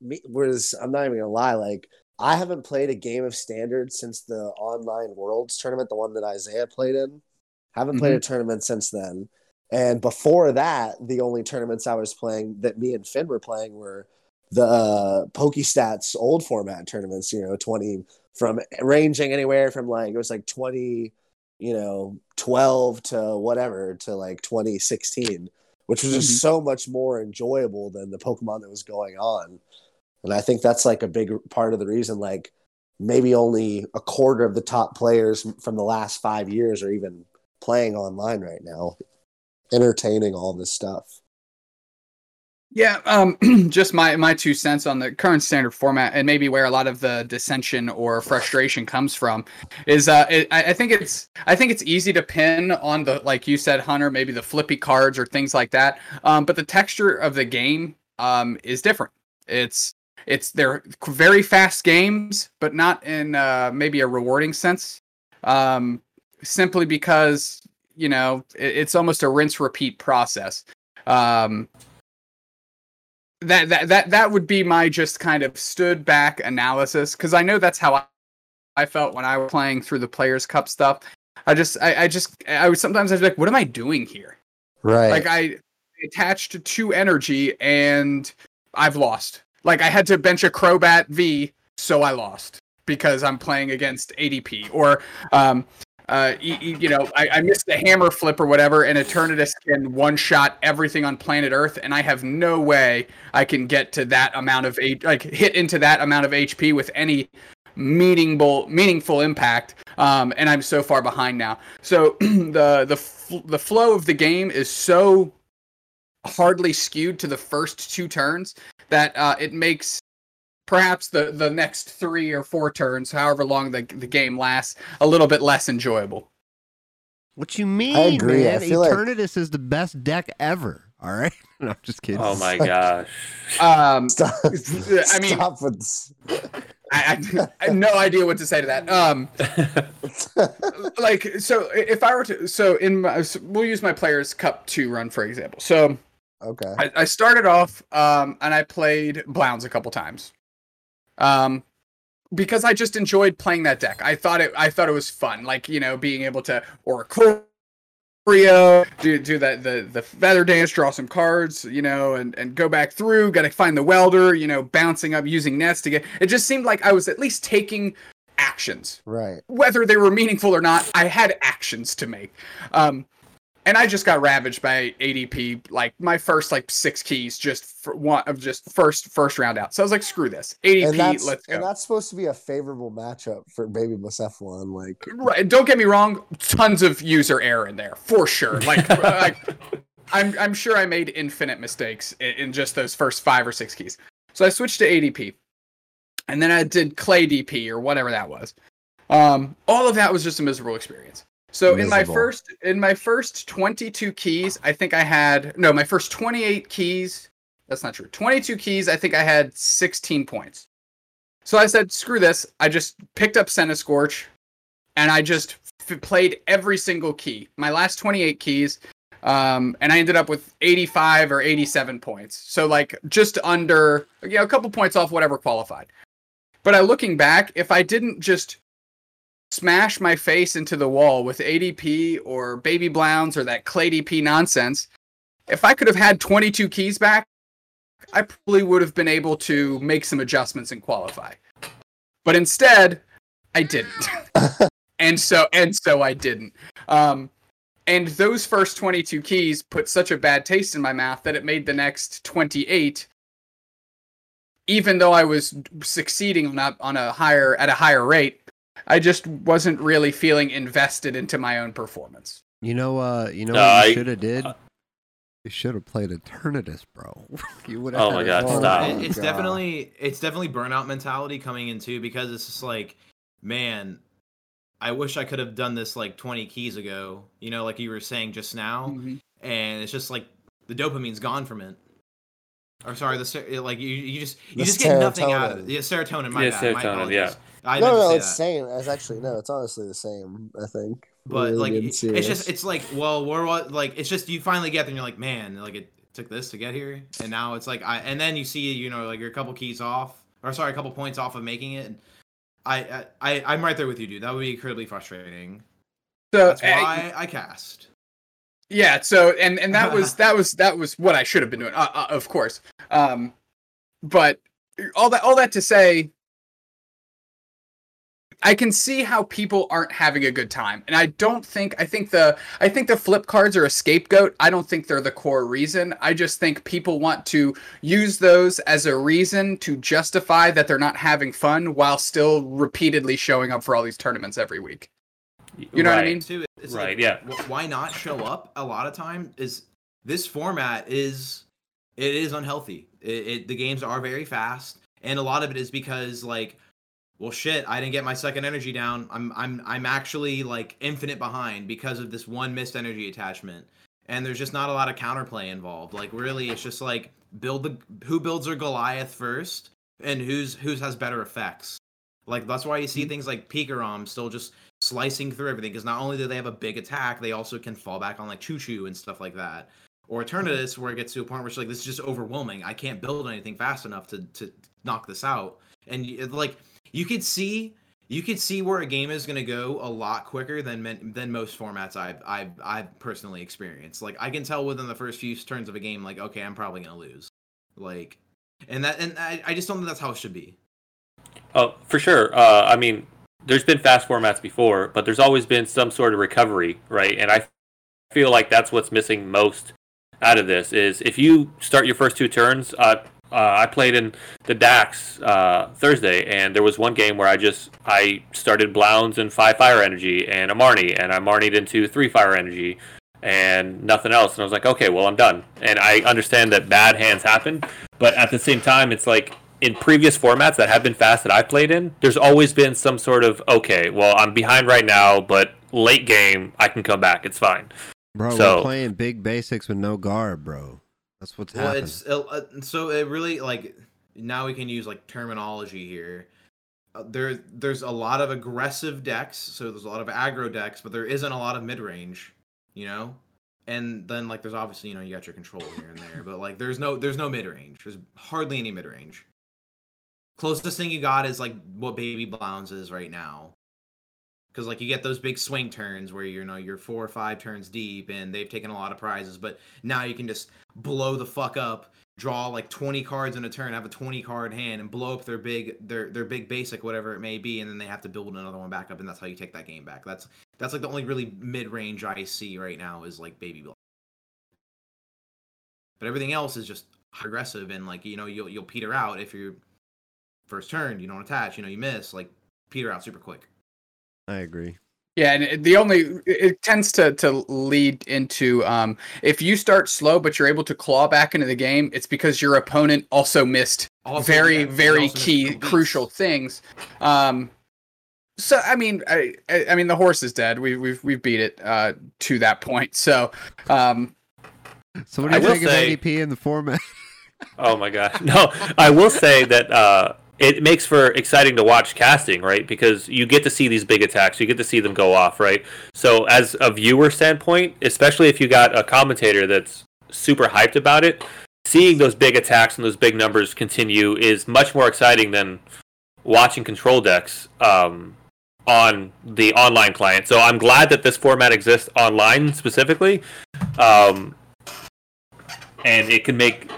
Speaker 6: me was I'm not even gonna lie, like I haven't played a game of standard since the online worlds tournament, the one that Isaiah played in. Haven't played a mm-hmm. tournament since then. And before that, the only tournaments I was playing that me and Finn were playing were the uh, PokeStats old format tournaments. You know, twenty from ranging anywhere from like it was like twenty, you know, twelve to whatever to like twenty sixteen, which was just
Speaker 5: Mhm.
Speaker 6: so much more enjoyable than the Pokemon that was going on. And I think that's like a big part of the reason, like maybe only a quarter of the top players from the last five years are even playing online right now, entertaining all this stuff.
Speaker 5: Yeah, um, just my my two cents on the current standard format, and maybe where a lot of the dissension or frustration comes from, is uh, it, I, think it's I think it's easy to pin on the like you said, Hunter, maybe the flippy cards or things like that. Um, but the texture of the game um is different. It's it's they're very fast games, but not in uh, maybe a rewarding sense. Um, simply because you know it, it's almost a rinse repeat process. Um, that that that that would be my just kind of stood back analysis because I know that's how I, I felt when I was playing through the Players Cup stuff. I just I, I just I would sometimes I'd be like, what am I doing here?
Speaker 6: Right.
Speaker 5: Like I attached to energy and I've lost. Like I had to bench a Crobat V, so I lost because I'm playing against ADP or um uh, y- y- you know, I, I missed the hammer flip or whatever, and Eternatus can one shot everything on planet Earth, and I have no way I can get to that amount of H- like hit into that amount of HP with any meaningful meaningful impact. Um, and I'm so far behind now. So the the f- the flow of the game is so hardly skewed to the first two turns that uh, it makes perhaps the the next three or four turns, however long the the game lasts, a little bit less enjoyable.
Speaker 1: What you mean,
Speaker 6: agree. I
Speaker 1: man?
Speaker 6: feel like-
Speaker 1: Eternatus is the best deck ever. All right. No, I'm just kidding.
Speaker 2: Oh my gosh.
Speaker 5: Um,
Speaker 6: Stop.
Speaker 5: I mean,
Speaker 6: Stop with.
Speaker 5: I, I, I have no idea what to say to that. Um, like, so if I were to, so in my, so we'll use my Players Cup two run for example. So
Speaker 6: Okay.
Speaker 5: I, I started off um, and I played Blounds a couple times. Um, because I just enjoyed playing that deck. I thought it I thought it was fun. Like, you know, being able to or Oracle do do that the the feather dance, draw some cards, you know, and and go back through, gotta find the welder, you know, bouncing up using nets to get it just seemed like I was at least taking actions
Speaker 6: Right.
Speaker 5: whether they were meaningful or not, I had actions to make. Um, and I just got ravaged by ADP. Like my first like six keys, just for one of just first first round out. So I was like, screw this, ADP. Let's go.
Speaker 6: and that's supposed to be a favorable matchup for Baby Blacephalon. Like
Speaker 5: Right. Don't get me wrong. Tons of user error in there for sure. Like, like I'm I'm sure I made infinite mistakes in, in just those first five or six keys. So I switched to ADP, and then I did Clay DP or whatever that was. Um, all of that was just a miserable experience. So in my first in my first 22 keys, I think I had no, my first 28 keys. That's not true. 22 keys. I think I had 16 points. So I said, screw this. I just picked up Centiskorch and I just f- played every single key. My last 28 keys, um, and I ended up with 85 or 87 points. So like just under, you know, a couple points off whatever qualified. But I looking back, if I didn't just smash my face into the wall with ADP or Baby Blounds or that Clay DP nonsense, if I could have had 22 keys back, I probably would have been able to make some adjustments and qualify. But instead, I didn't. and so and so I didn't. Um and those first 22 keys put such a bad taste in my mouth that it made the next 28 even though I was succeeding on a, on a higher at a higher rate, I just wasn't really feeling invested into my own performance.
Speaker 1: You know, uh, you know
Speaker 2: No,
Speaker 1: what
Speaker 2: I-
Speaker 1: you should have did? You should have played Eternatus, bro. you would have.
Speaker 2: Oh my God, stop.
Speaker 3: It- it's
Speaker 6: God.
Speaker 3: definitely it's definitely burnout mentality coming in too because it's just like, man, I wish I could have done this like 20 keys ago. You know, like you were saying just now, and it's just like the dopamine's gone from it. Or sorry, the ser- like you you just you
Speaker 6: The
Speaker 3: just get nothing out of
Speaker 6: serotonin.
Speaker 3: it. Yeah, serotonin. My
Speaker 2: Yeah,
Speaker 3: bad. my
Speaker 2: yeah.
Speaker 3: I
Speaker 6: no,
Speaker 3: meant to
Speaker 6: no, it's
Speaker 3: that.
Speaker 6: same. It's actually no, it's honestly the same. I think.
Speaker 3: But
Speaker 6: Really
Speaker 3: like it's
Speaker 6: serious.
Speaker 3: just it's like well we're what like it's just you finally get there and you're like man like it took this to get here and now it's like I and then you see you know like you're a couple keys off or sorry a couple points off of making it. I I I- I'm right there with you, dude. That would be incredibly frustrating.
Speaker 5: So
Speaker 3: That's
Speaker 5: uh,
Speaker 3: why I cast.
Speaker 5: Yeah. So and and that was that was that was what I should have been doing, uh, uh, of course. Um, but all that all that to say, I can see how people aren't having a good time, and I don't think I think the I think the flip cards are a scapegoat. I don't think they're the core reason. I just think people want to use those as a reason to justify that they're not having fun while still repeatedly showing up for all these tournaments every week. You know what I mean?
Speaker 3: too. It's
Speaker 2: Right,
Speaker 3: like,
Speaker 2: yeah.
Speaker 3: Why not show up? A lot of time is this format is it is unhealthy. It, it the games are very fast, and a lot of it is because like, well, shit, I didn't get my second energy down. I'm I'm I'm actually like infinite behind because of this one missed energy attachment, and there's just not a lot of counterplay involved. Like really, it's just like build the who builds their Goliath first, and who's who's has better effects. Like that's why you see mm-hmm. things like Pikarom still just slicing through everything because not only do they have a big attack, they also can fall back on like Choo Choo and stuff like that. Or Eternatus, where it gets to a point where it's like this is just overwhelming. I can't build anything fast enough to to knock this out. And like you could see, you could see where a game is going to go a lot quicker than than most formats I've I've I've personally experienced. Like I can tell within the first few turns of a game, like okay, I'm probably going to lose. Like, and that and I, I just don't think that's how it should be.
Speaker 2: Oh, for sure. Uh, I mean, there's been fast formats before, but there's always been some sort of recovery, right? And I feel like that's what's missing most out of this is if you start your first two turns. Uh, uh, I played in the Dax uh, Thursday, and there was one game where I just I started Blounds and five fire energy and a Marnie, and I Marnied into three fire energy and nothing else. And I was like, okay, well I'm done. And I understand that bad hands happen, but at the same time, it's like in previous formats that have been fast that I've played in, there's always been some sort of okay, well I'm behind right now, but late game I can come back. It's fine.
Speaker 1: Bro,
Speaker 2: So-
Speaker 1: we're playing big basics with no guard, bro. That's what's
Speaker 3: well
Speaker 1: happening.
Speaker 3: it's uh, uh, so it really like now we can use like terminology here uh, there there's a lot of aggressive decks so there's a lot of aggro decks but there isn't a lot of mid-range you know and then like there's obviously you know you got your control here and there but like there's no there's no mid-range there's hardly any mid-range closest thing you got is like what baby blounds is right now. Because like you get those big swing turns where you know you're four or five turns deep and they've taken a lot of prizes but now you can just blow the fuck up draw like 20 cards in a turn have a 20 card hand and blow up their big their their big basic whatever it may be and then they have to build another one back up and that's how you take that game back. That's that's like the only really mid-range i see right now is like baby blow but everything else is just aggressive and like you know you'll you'll peter out if you're first turn you don't attach you know you miss like peter out super quick
Speaker 1: I agree.
Speaker 5: Yeah, and the only it- it tends to to lead into um if you start slow but you're able to claw back into the game, it's because your opponent also missed
Speaker 3: Also,
Speaker 5: very
Speaker 3: yeah,
Speaker 5: very key crucial things. Um so I mean I I I mean the horse is dead. We we've we've beat it uh to that point. So um
Speaker 1: So what do you
Speaker 2: will
Speaker 1: think of ADP in the format?
Speaker 2: Oh my god. No, I will say that uh, it makes for exciting to watch casting, right? Because you get to see these big attacks, you get to see them go off, right? So as a viewer standpoint, especially if you got a commentator that's super hyped about it, seeing those big attacks and those big numbers continue is much more exciting than watching control decks um, on the online client. So I'm glad that this format exists online specifically. Um, and it can make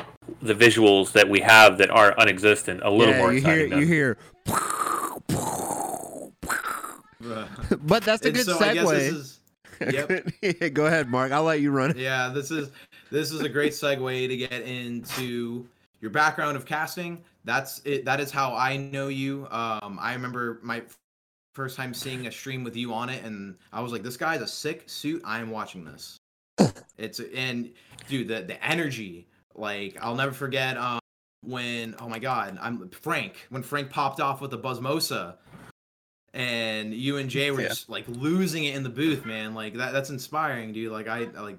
Speaker 2: the visuals that we have that are unexistent a little
Speaker 1: yeah,
Speaker 2: more
Speaker 1: you
Speaker 2: exciting.
Speaker 1: hear you hear. But that's a
Speaker 3: And
Speaker 1: good
Speaker 3: so I this
Speaker 1: segue.
Speaker 3: is Yep.
Speaker 1: Go ahead, Mark. I'll let you run it.
Speaker 3: yeah this is this is a great segue to get into your background of casting that's it that is how i know you um i remember my first time seeing a stream with you on it and i was like this guy's a sick suit i am watching this it's and dude the the energy like i'll never forget um when oh my god i'm frank when frank popped off with the buzzmosa and you and jay were
Speaker 5: Yeah.
Speaker 3: just like losing it in the booth man. Like that that's inspiring dude. Like i, I like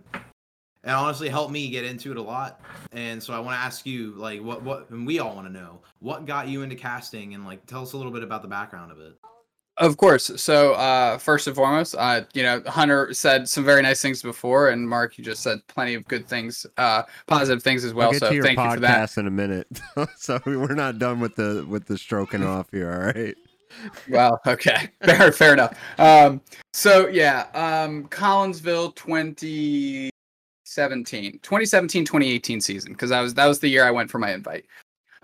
Speaker 3: it honestly helped me get into it a lot. And so i want to ask you like what what and we all want to know what got you into casting? And like tell us a little bit about the background of it
Speaker 5: Of course. So, uh, first and foremost, uh, you know, Hunter said some very nice things before, and Mark, you just said plenty of good things, uh, positive things as well.
Speaker 1: I'll get
Speaker 5: So,
Speaker 1: to your
Speaker 5: thank you for that.
Speaker 1: podcast in a minute. so we're not done with the with the stroking off here. All right.
Speaker 5: Well, okay, fair, fair enough. Um, so yeah, um, Collinsville, twenty 2017, 2017, 2018 season because that was that was the year I went for my invite.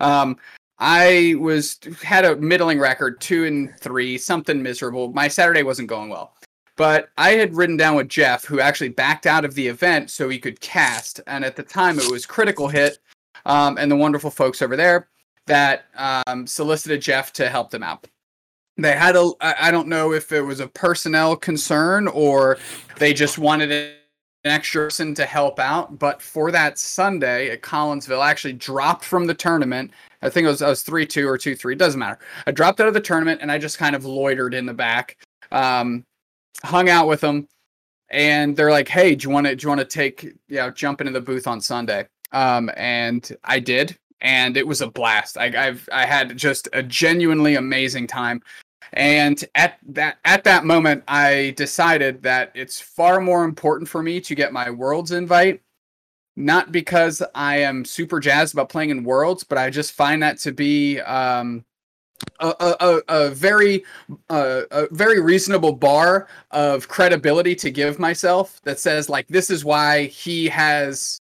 Speaker 5: Um, I was had a middling record, two and three, something miserable. My Saturday wasn't going well, but I had ridden down with Jeff, who actually backed out of the event so he could cast. And at the time, it was Critical Hit, um, and the wonderful folks over there that um, solicited Jeff to help them out. They had a, I don't know if it was a personnel concern or they just wanted an extra person to help out. But for that Sunday at Collinsville, I actually dropped from the tournament. I think it was I was three two or two three. Doesn't matter. I dropped out of the tournament and I just kind of loitered in the back, um, hung out with them, and they're like, "Hey, do you want to do you want to take you know jump into the booth on Sunday?" Um, and I did, and it was a blast. I, I've I had just a genuinely amazing time. And at that at that moment, I decided that it's far more important for me to get my Worlds invite, not because I am super jazzed about playing in Worlds, but I just find that to be um, a, a, a, very uh, a very reasonable bar of credibility to give myself that says like this is why he has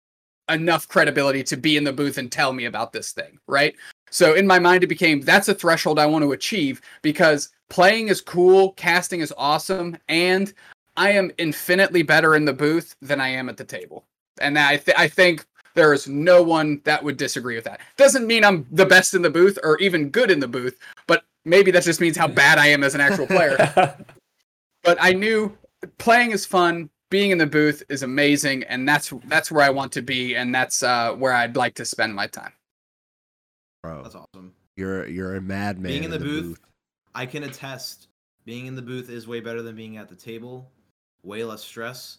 Speaker 5: enough credibility to be in the booth and tell me about this thing, right? So in my mind, it became that's a threshold I want to achieve because playing is cool, casting is awesome, and I am infinitely better in the booth than I am at the table. And I, th- I think there is no one that would disagree with that. Doesn't mean I'm the best in the booth or even good in the booth, but maybe that just means how bad I am as an actual player. but I knew playing is fun, being in the booth is amazing, and that's that's where I want to be, and that's uh, where I'd like to spend my time.
Speaker 1: Bro,
Speaker 3: That's awesome.
Speaker 1: you're you're a madman.
Speaker 3: being in the, booth, I can attest. Being in the booth is way better than being at the table. Way less stress,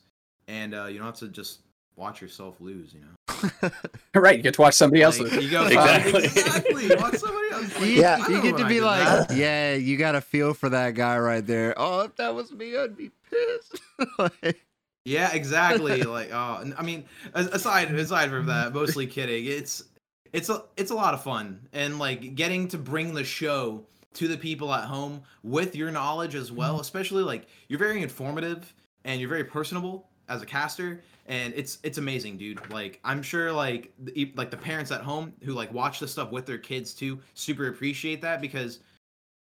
Speaker 3: and uh, you don't have to just watch yourself lose. You know,
Speaker 5: right, you get to watch somebody else.
Speaker 3: Like,
Speaker 5: lose.
Speaker 3: you go
Speaker 2: Exactly.
Speaker 3: exactly. Watch somebody else. Like,
Speaker 6: Yeah.
Speaker 1: You get to
Speaker 3: I
Speaker 1: be like,
Speaker 3: that.
Speaker 1: yeah, you got to feel for that guy right there. Oh, if that was me, I'd be pissed. Like,
Speaker 3: Yeah, exactly. like, oh, I mean, aside aside from that, mostly kidding. It's it's a it's a lot of fun, and like getting to bring the show to the people at home with your knowledge as well. Mm-hmm. Especially like you're very informative and you're very personable as a caster, and it's it's amazing, dude. Like I'm sure like the, like the parents at home who like watch the stuff with their kids too super appreciate that because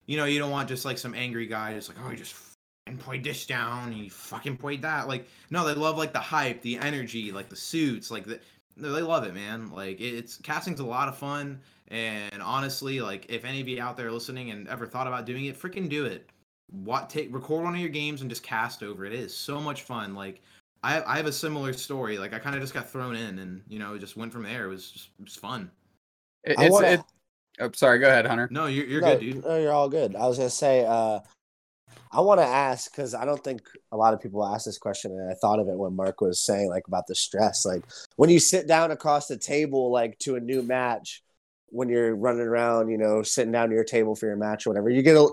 Speaker 3: you know you don't want just like some angry guy just like oh you just fucking played this down and you fucking played that like no they love like the hype the energy like the suits like the they love it man. Like it's casting's a lot of fun and honestly like if any of you out there listening and ever thought about doing it freaking do it. What take record one of your games and just cast over it. it is so much fun. Like I, I have a similar story. Like i kind of just got thrown in and you know it just went from there. It was just it was fun.
Speaker 5: It- it's
Speaker 6: wanna-
Speaker 5: it, oh, sorry, go ahead, Hunter.
Speaker 3: no you're, you're
Speaker 6: no,
Speaker 3: good dude.
Speaker 6: No, you're all good. I was gonna say, uh, I want to ask because I don't think a lot of people ask this question, and I thought of it when Mark was saying like about the stress. Like when you sit down across the table, like to a new match, when you're running around, you know, sitting down to your table for your match or whatever, you get a,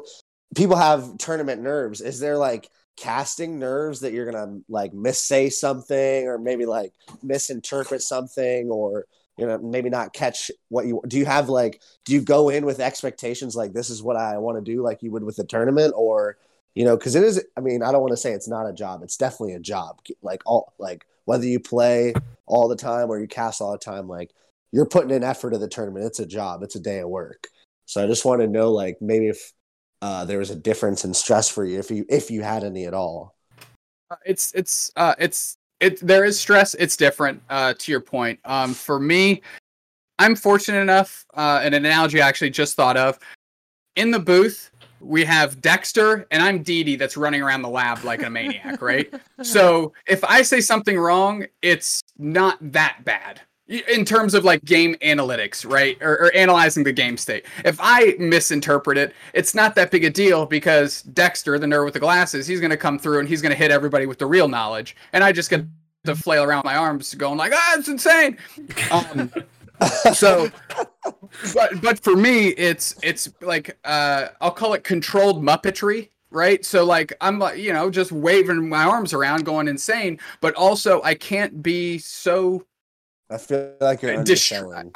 Speaker 6: people have tournament nerves. Is there like casting nerves that you're gonna like missay something or maybe like misinterpret something or you know maybe not catch what you do you have like do you go in with expectations like this is what i want to do like you would with a tournament or you know because it is i mean i don't want to say it's not a job it's definitely a job like all like whether you play all the time or you cast all the time like you're putting in effort of the tournament it's a job it's a day of work so i just want to know like maybe if uh, there was a difference in stress for you if you if you had any at all
Speaker 5: Uh, It's it's uh it's it there is stress. It's different. Uh, to your point. Um, for me, I'm fortunate enough. Uh, an analogy I actually just thought of. In the booth, we have Dexter and I'm Dee Dee that's running around the lab like a maniac, right? So if I say something wrong, it's not that bad in terms of like game analytics, right? Or, or analyzing the game state. If I misinterpret it, it's not that big a deal because Dexter, the nerd with the glasses, he's going to come through and he's going to hit everybody with the real knowledge. And I just get to flail around my arms going like, ah, it's insane. Um, so but but for me it's it's like uh i'll call it controlled muppetry right so like i'm like you know just waving my arms around going insane but also i can't be so
Speaker 6: i feel like you're
Speaker 5: Distra-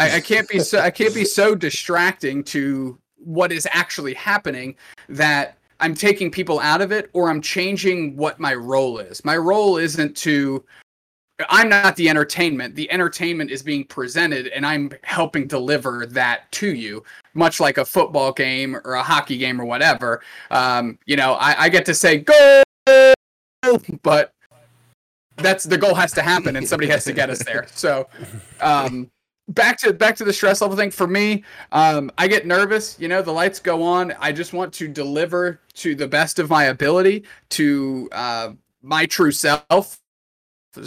Speaker 5: I, I can't be so I can't be so distracting to what is actually happening that I'm taking people out of it or I'm changing what my role is. My role isn't to I'm not the entertainment. The entertainment is being presented, and I'm helping deliver that to you, much like a football game or a hockey game or whatever. Um, you know, I, I get to say go, but that's the goal has to happen, and somebody has to get us there. So, um, back to back to the stress level thing for me. Um, I get nervous. You know, the lights go on. I just want to deliver to the best of my ability to uh, my true self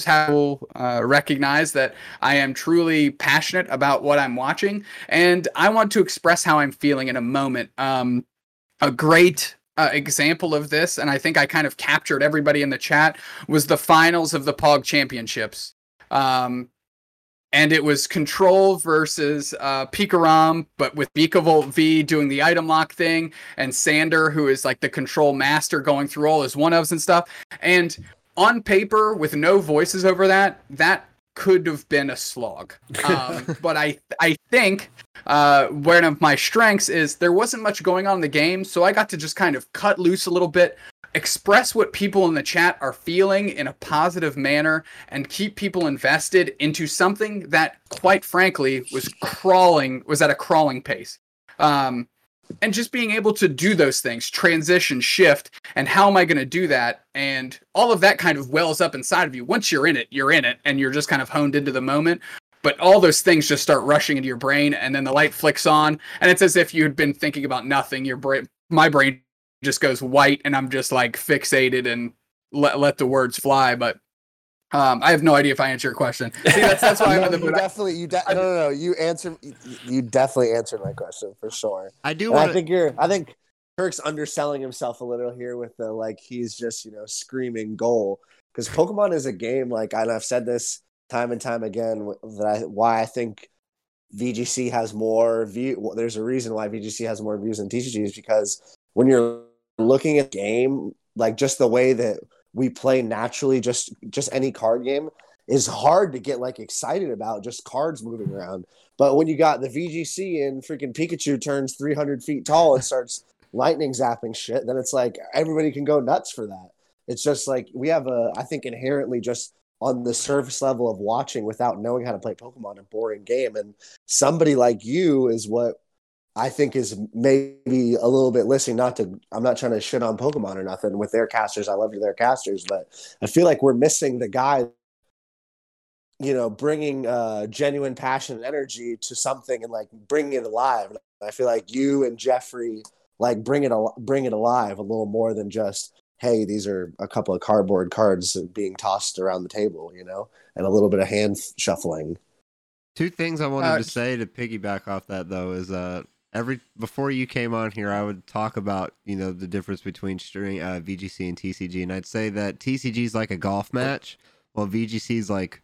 Speaker 5: how uh, recognize that I am truly passionate about what I'm watching, and I want to express how I'm feeling in a moment. Um, a great uh, example of this, and I think I kind of captured everybody in the chat, was the finals of the Pog Championships. Um, and it was Control versus uh, Pikarom, but with Vikavolt V doing the item lock thing, and Sander, who is like the control master, going through all his one ofs and stuff. And on paper with no voices over that, that could have been a slog. Um, but I I think uh, one of my strengths is there wasn't much going on in the game, so I got to just kind of cut loose a little bit, express what people in the chat are feeling in a positive manner, and keep people invested into something that, quite frankly, was crawling was at a crawling pace. Um, and just being able to do those things transition shift and how am i going to do that? And all of that kind of wells up inside of you. Once you're in it you're in it and you're just kind of honed into the moment. But all those things just start rushing into your brain and then the light flicks on and it's as if you had been thinking about nothing. Your brain my brain just goes white and i'm just like fixated and let, let the words fly. But um, I have no idea if I answer your question. See, that's, that's why I'm in the
Speaker 6: you
Speaker 5: mood.
Speaker 6: definitely you de- no, no no you answer you definitely answered my question for sure.
Speaker 1: I do
Speaker 6: I
Speaker 1: want to.
Speaker 6: think you're I think Kirk's underselling himself a little here with the like he's just you know screaming goal because Pokemon is a game like and I've said this time and time again that I why I think VGC has more view. Well, there's a reason why VGC has more views than TCG is because when you're looking at game like just the way that we play naturally, just just any card game is hard to get like excited about just cards moving around. But when you got the VGC and freaking Pikachu turns 300 feet tall and starts lightning zapping shit, then it's like everybody can go nuts for that. It's just like we have a, I think inherently just on the surface level of watching without knowing how to play Pokemon a boring game. And somebody like you is what I think is maybe a little bit listening. Not to, I'm not trying to shit on Pokemon or nothing with their casters. I love their casters, but I feel like we're missing the guy you know, bringing uh, genuine passion and energy to something and like bringing it alive. I feel like you and Jeffrey like bring it al- bring it alive a little more than just hey, these are a couple of cardboard cards being tossed around the table, you know, and a little bit of hand shuffling.
Speaker 1: Two things I wanted
Speaker 5: Uh,
Speaker 1: to say to piggyback off that though is uh every before you came on here I would talk about you know the difference between string uh, VGC and TCG and I'd say that TCG is like a golf match while VGC is like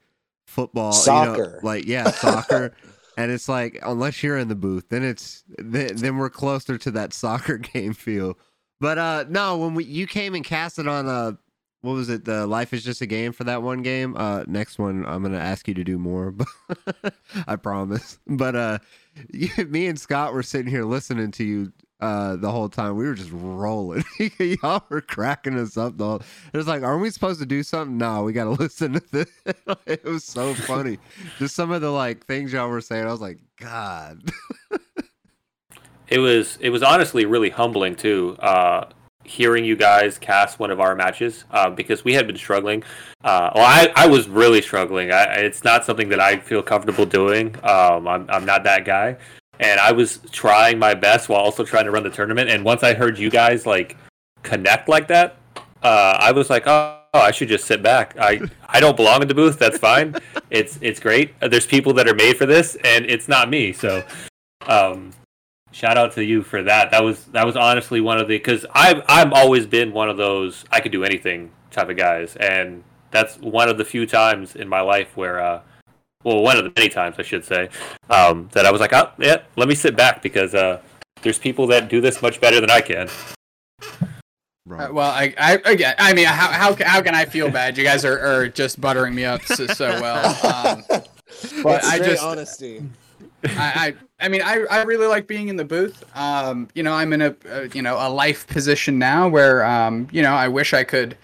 Speaker 1: football you know,
Speaker 6: Soccer.
Speaker 1: like yeah soccer. And it's like unless you're in the booth then it's then, then we're closer to that soccer game feel. But uh no when we you came and casted on uh what was it the life is just a game for that one game? Uh next one i'm gonna ask you to do more but i promise. But uh me and scott were sitting here listening to you uh the whole time. We were just rolling. Y'all were cracking us up the whole it was like aren't we supposed to do something? No we gotta listen to this. It was so funny. Just some of the like things y'all were saying. I was like god.
Speaker 2: It was it was honestly really humbling too, uh, hearing you guys cast one of our matches uh, because we had been struggling. Uh, well, I, I was really struggling. I, it's not something that I feel comfortable doing. Um, I'm I'm not that guy, and I was trying my best while also trying to run the tournament. And once I heard you guys like connect like that, uh, I was like, oh. Oh, I should just sit back. I I don't belong in the booth. That's fine. It's it's great. There's people that are made for this, and it's not me. So, um, shout out to you for that. That was that was honestly one of the because I've I've always been one of those I could do anything type of guys, and that's one of the few times in my life where, uh, well, one of the many times I should say, um, that I was like, oh yeah, let me sit back because uh, there's people that do this much better than I can.
Speaker 5: Uh, well, I, I, again, I mean, how, how, how can I feel bad? You guys are, are just buttering me up so, so well. Um,
Speaker 6: But
Speaker 5: I
Speaker 6: I
Speaker 5: just-
Speaker 6: honesty.
Speaker 5: I, I, I mean, I, I really like being in the booth. Um, you know, I'm in a, a, you know, a life position now where, um, you know, I wish I could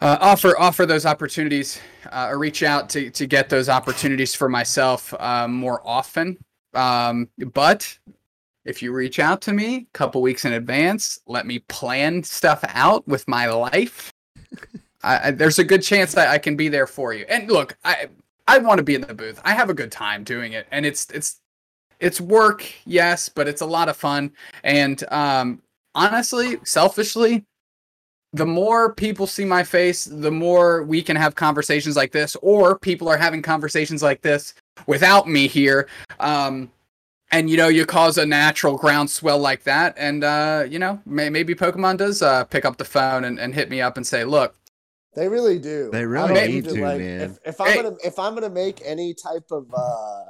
Speaker 5: uh, offer offer those opportunities uh, or reach out to to get those opportunities for myself uh, more often. Um, but if you reach out to me a couple weeks in advance, let me plan stuff out with my life. I, there's a good chance that I can be there for you. And look, I I want to be in the booth. I have a good time doing it, and it's it's it's work, yes, but it's a lot of fun. And um, honestly, selfishly, the more people see my face, the more we can have conversations like this, or people are having conversations like this without me here. Um, and you know, you cause a natural groundswell like that, and uh, you know, may- maybe Pokemon does uh, pick up the phone and, and hit me up and say, "Look,
Speaker 6: They really do.
Speaker 1: They really
Speaker 6: don't
Speaker 5: need
Speaker 6: even,
Speaker 1: to,
Speaker 6: like,
Speaker 1: man.
Speaker 6: If, if I'm
Speaker 5: Hey.
Speaker 6: gonna if I'm gonna make any type of uh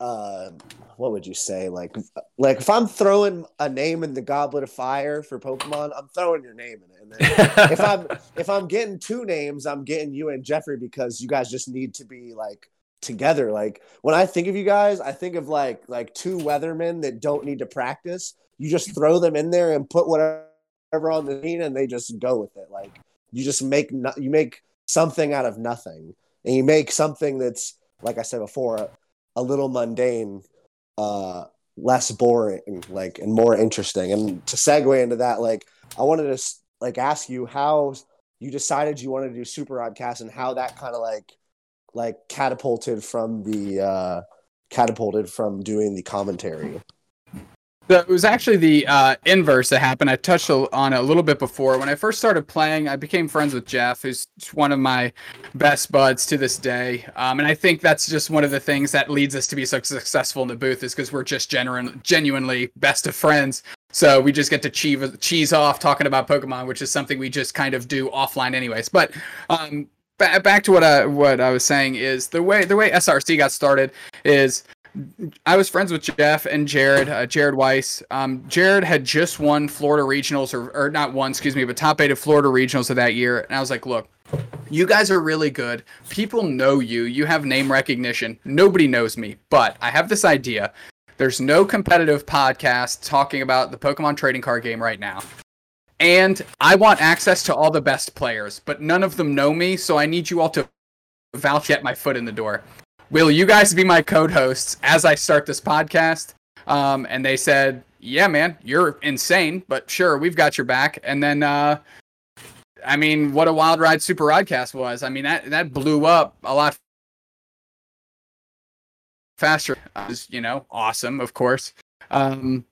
Speaker 6: uh what would you say like like if I'm throwing a name in the Goblet of Fire for Pokemon, I'm throwing your name in it. And then if I'm if I'm getting two names, I'm getting you and Jeffrey because you guys just need to be like together. Like when I think of you guys, I think of like like two weathermen that don't need to practice. You just throw them in there and put whatever on the scene, and they just go with it. Like you just make no, you make something out of nothing, and you make something that's like I said before, a, little mundane, uh, less boring, like and more interesting. And to segue into that, like I wanted to like ask you how you decided you wanted to do Super Rodcast and how that kind of like like catapulted from the uh catapulted from doing the commentary.
Speaker 5: So it was actually the uh, inverse that happened. I touched on it a little bit before. When I first started playing, I became friends with Jeff, who's one of my best buds to this day. Um, and I think that's just one of the things that leads us to be so successful in the booth is because we're just genuine, genuinely best of friends. So we just get to cheese, cheese off talking about Pokemon, which is something we just kind of do offline, anyways. But um, ba- back to what I what I was saying is the way the way SRC got started is I was friends with Jeff and Jared, uh, Jared Weiss. Um, Jared had just won Florida regionals, or, or not one, excuse me, but top eight of Florida regionals of that year. And I was like, look, you guys are really good. People know you. You have name recognition. Nobody knows me, but I have this idea. There's no competitive podcast talking about the Pokemon trading card game right now. And I want access to all the best players, but none of them know me, so I need you all to vouch get my foot in the door. Will you guys be my co-hosts as I start this podcast? Um, and they said, "Yeah, man, you're insane, but sure, we've got your back." And then, uh, I mean, what a wild ride Super Rodcast was. I mean, that that blew up a lot faster. It was, you know, awesome, of course. Um,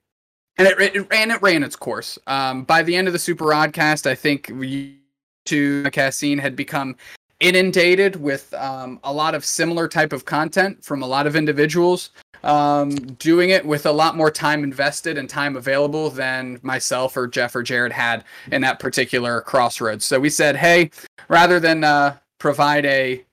Speaker 5: and it, it ran it ran its course. Um, by the end of the Super Rodcast, I think we to podcast scene had become inundated with um, a lot of similar type of content from a lot of individuals um, doing it with a lot more time invested and time available than myself or Jeff or Jared had in that particular crossroads. So we said, hey, rather than uh, provide a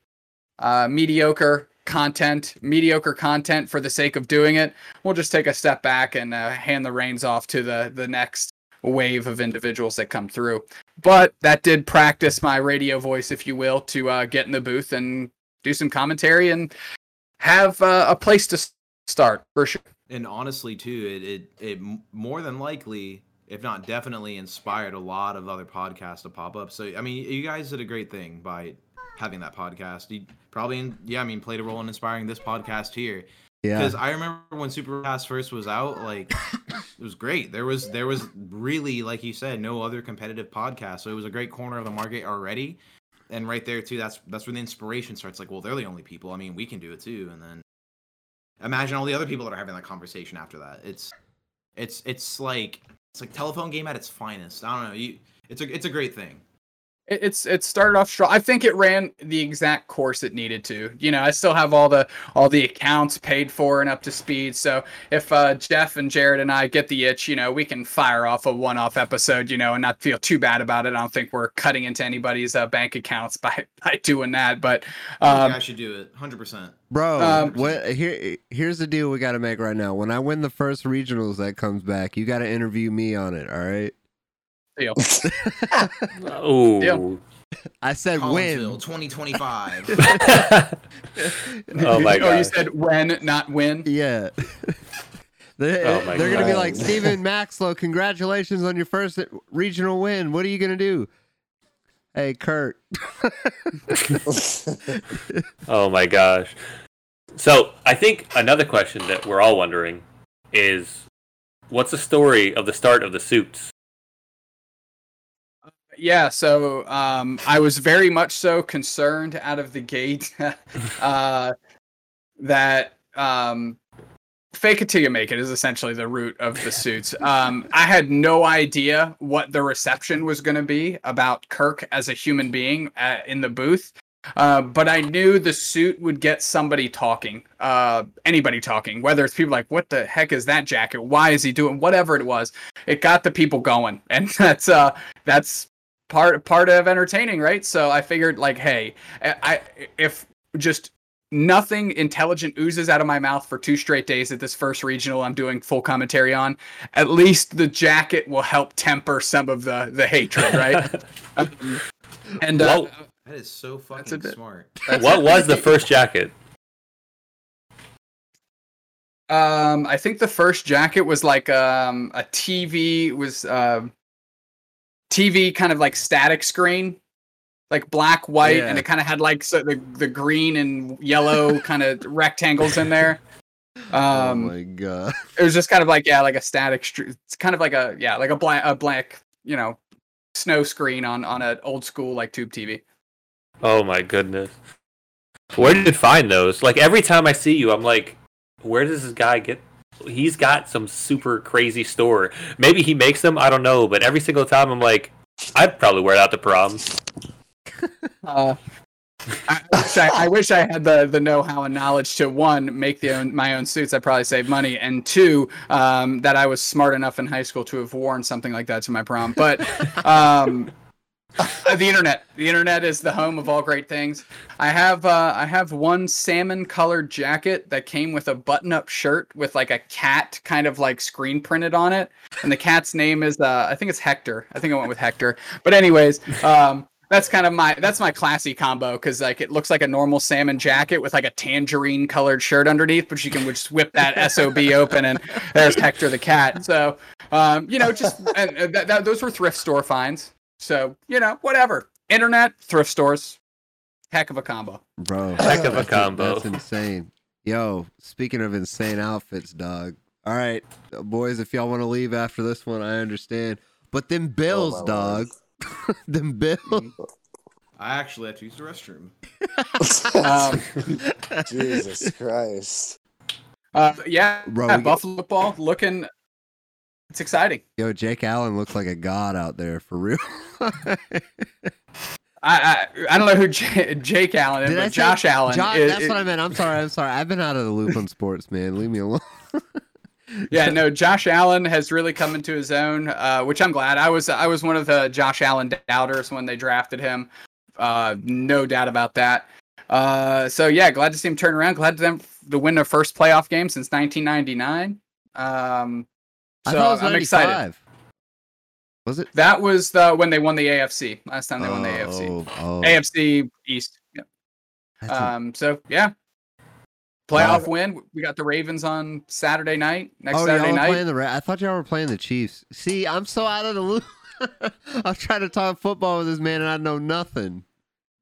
Speaker 5: uh, mediocre content, mediocre content for the sake of doing it, we'll just take a step back and uh, hand the reins off to the the next wave of individuals that come through. But that did practice my radio voice, if you will, to uh, get in the booth and do some commentary and have uh, a place to start for sure.
Speaker 3: and honestly too it, it it more than likely if not definitely inspired a lot of other podcasts to pop up so i mean you guys did a great thing by having that podcast you probably yeah i mean played a role in inspiring this podcast here
Speaker 1: Yeah.
Speaker 3: because i remember when supercast first was out like it was great. There was there was really like you said no other competitive podcast. So it was a great corner of the market already. And right there too that's that's when the inspiration starts. Like well they're the only people. I mean we can do it too. And then imagine all the other people that are having that conversation after that. It's it's it's like it's like telephone game at its finest. I don't know. You it's a it's a great thing
Speaker 5: It's it started off strong. I think it ran the exact course it needed to. You know, I still have all the all the accounts paid for and up to speed. So if uh, Jeff and Jared and I get the itch, you know, we can fire off a one-off episode, you know, and not feel too bad about it. I don't think we're cutting into anybody's uh, bank accounts by by doing that. But
Speaker 3: i
Speaker 5: um,
Speaker 3: think i should do it 100%
Speaker 1: Bro,
Speaker 5: Um,
Speaker 1: what here here's the deal we got to make right now. When I win the first regionals that comes back, you got to interview me on it, all right?
Speaker 5: Deal.
Speaker 2: Ooh.
Speaker 5: Yeah.
Speaker 1: I said
Speaker 3: Collinsville,
Speaker 1: win.
Speaker 3: 2025
Speaker 2: Oh my
Speaker 5: Oh, you said when, not win.
Speaker 1: Yeah. they,
Speaker 2: Oh my
Speaker 1: they're going to be like, "Steven Maxlow, congratulations on your first regional win. What are you going to do?" Hey, Kurt.
Speaker 2: Oh my gosh. So I think another question that we're all wondering is, what's the story of the start of the suits?
Speaker 5: Yeah, so um, I was very much so concerned out of the gate uh, that um, fake it till you make it is essentially the root of the suits. Um, I had no idea what the reception was going to be about Kirk as a human being uh, in the booth. Uh, but I knew the suit would get somebody talking, uh, anybody talking, whether it's people like, what the heck is that jacket? Why is he doing whatever it was? It got the people going. And that's, uh, that's part, part of entertaining, right? So I figured like, Hey, I, I if just nothing intelligent oozes out of my mouth for two straight days at this first regional I'm doing full commentary on, at least the jacket will help temper some of the, the hatred, right? Um, and, uh,
Speaker 3: That is so
Speaker 5: That's
Speaker 3: fucking
Speaker 5: bit-
Speaker 3: smart.
Speaker 5: that's
Speaker 2: what was the first jacket?
Speaker 5: Um, I think the first jacket was like um a TV was um TV kind of like static screen, like black white, and it kind of had like so the the green and yellow kind of rectangles in there.
Speaker 1: oh
Speaker 5: Um,
Speaker 1: my god.
Speaker 5: it was just kind of like yeah, like a static. Str- it's kind of like a yeah, like a black a black you know snow screen on on an old school like tube TV.
Speaker 2: Oh my goodness. Where did you find those? Like every time I see you, I'm like, where does this guy get? He's got some super crazy store. Maybe he makes them. I don't know. But every single time, I'm like, I'd probably wear it out to prom.
Speaker 5: Uh, I, I wish I, I wish I had the the know how and knowledge to one make the own, my own suits. I'd probably save money, and two um, that I was smart enough in high school to have worn something like that to my prom. But um, the internet, the internet is the home of all great things. I have uh, I have one salmon colored jacket that came with a button up shirt with like a cat kind of like screen printed on it, and the cat's name is uh, I think it's Hector. I think I went with Hector. But anyways. Um, that's kind of my that's my classy combo because like it looks like a normal salmon jacket with like a tangerine colored shirt underneath, but you can just whip that sob open and there's Hector the cat. So um, you know, just and, uh, that, those were thrift store finds. So you know, whatever. Internet, thrift stores, heck of a combo.
Speaker 1: Bro.
Speaker 2: Heck of a
Speaker 1: that's-
Speaker 2: combo.
Speaker 1: That's insane. Yo, speaking of insane outfits, dog. All right, boys, if y'all want to leave after this one, I understand. But them bills,
Speaker 6: Oh,
Speaker 1: dog. them bills.
Speaker 3: I actually had to use the restroom.
Speaker 5: Um,
Speaker 6: Jesus Christ.
Speaker 5: uh, yeah,
Speaker 1: Bro,
Speaker 5: yeah,
Speaker 1: we-
Speaker 5: Buffalo football looking. It's exciting.
Speaker 1: Yo, Jake Allen looks like a god out there for real.
Speaker 5: I I, I don't know who J- Jake Allen is,
Speaker 1: Did I
Speaker 5: but
Speaker 1: say-
Speaker 5: Josh Allen. Is-
Speaker 1: that's what I meant. I'm sorry. I'm sorry. I've been out of the loop on sports, man. Leave me alone.
Speaker 5: yeah, no, Josh Allen has really come into his own, uh, which I'm glad. I was I was one of the Josh Allen doubters when they drafted him. Uh, no doubt about that. Uh, so yeah, glad to see him turn around. Glad to them to win their first playoff game since 1999. Um,
Speaker 1: I
Speaker 5: so
Speaker 1: thought it was
Speaker 5: I'm excited.
Speaker 1: Was it?
Speaker 5: That was the when they won the AFC last time they won the AFC.
Speaker 1: Oh, oh.
Speaker 5: AFC East. Yeah. Um, so yeah, playoff win. We got the Ravens on Saturday night. Next
Speaker 1: oh,
Speaker 5: Saturday night.
Speaker 1: playing the. Ra- I thought y'all were playing the Chiefs. See, I'm so out of the loop. I'm trying to talk football with this man, and I know nothing.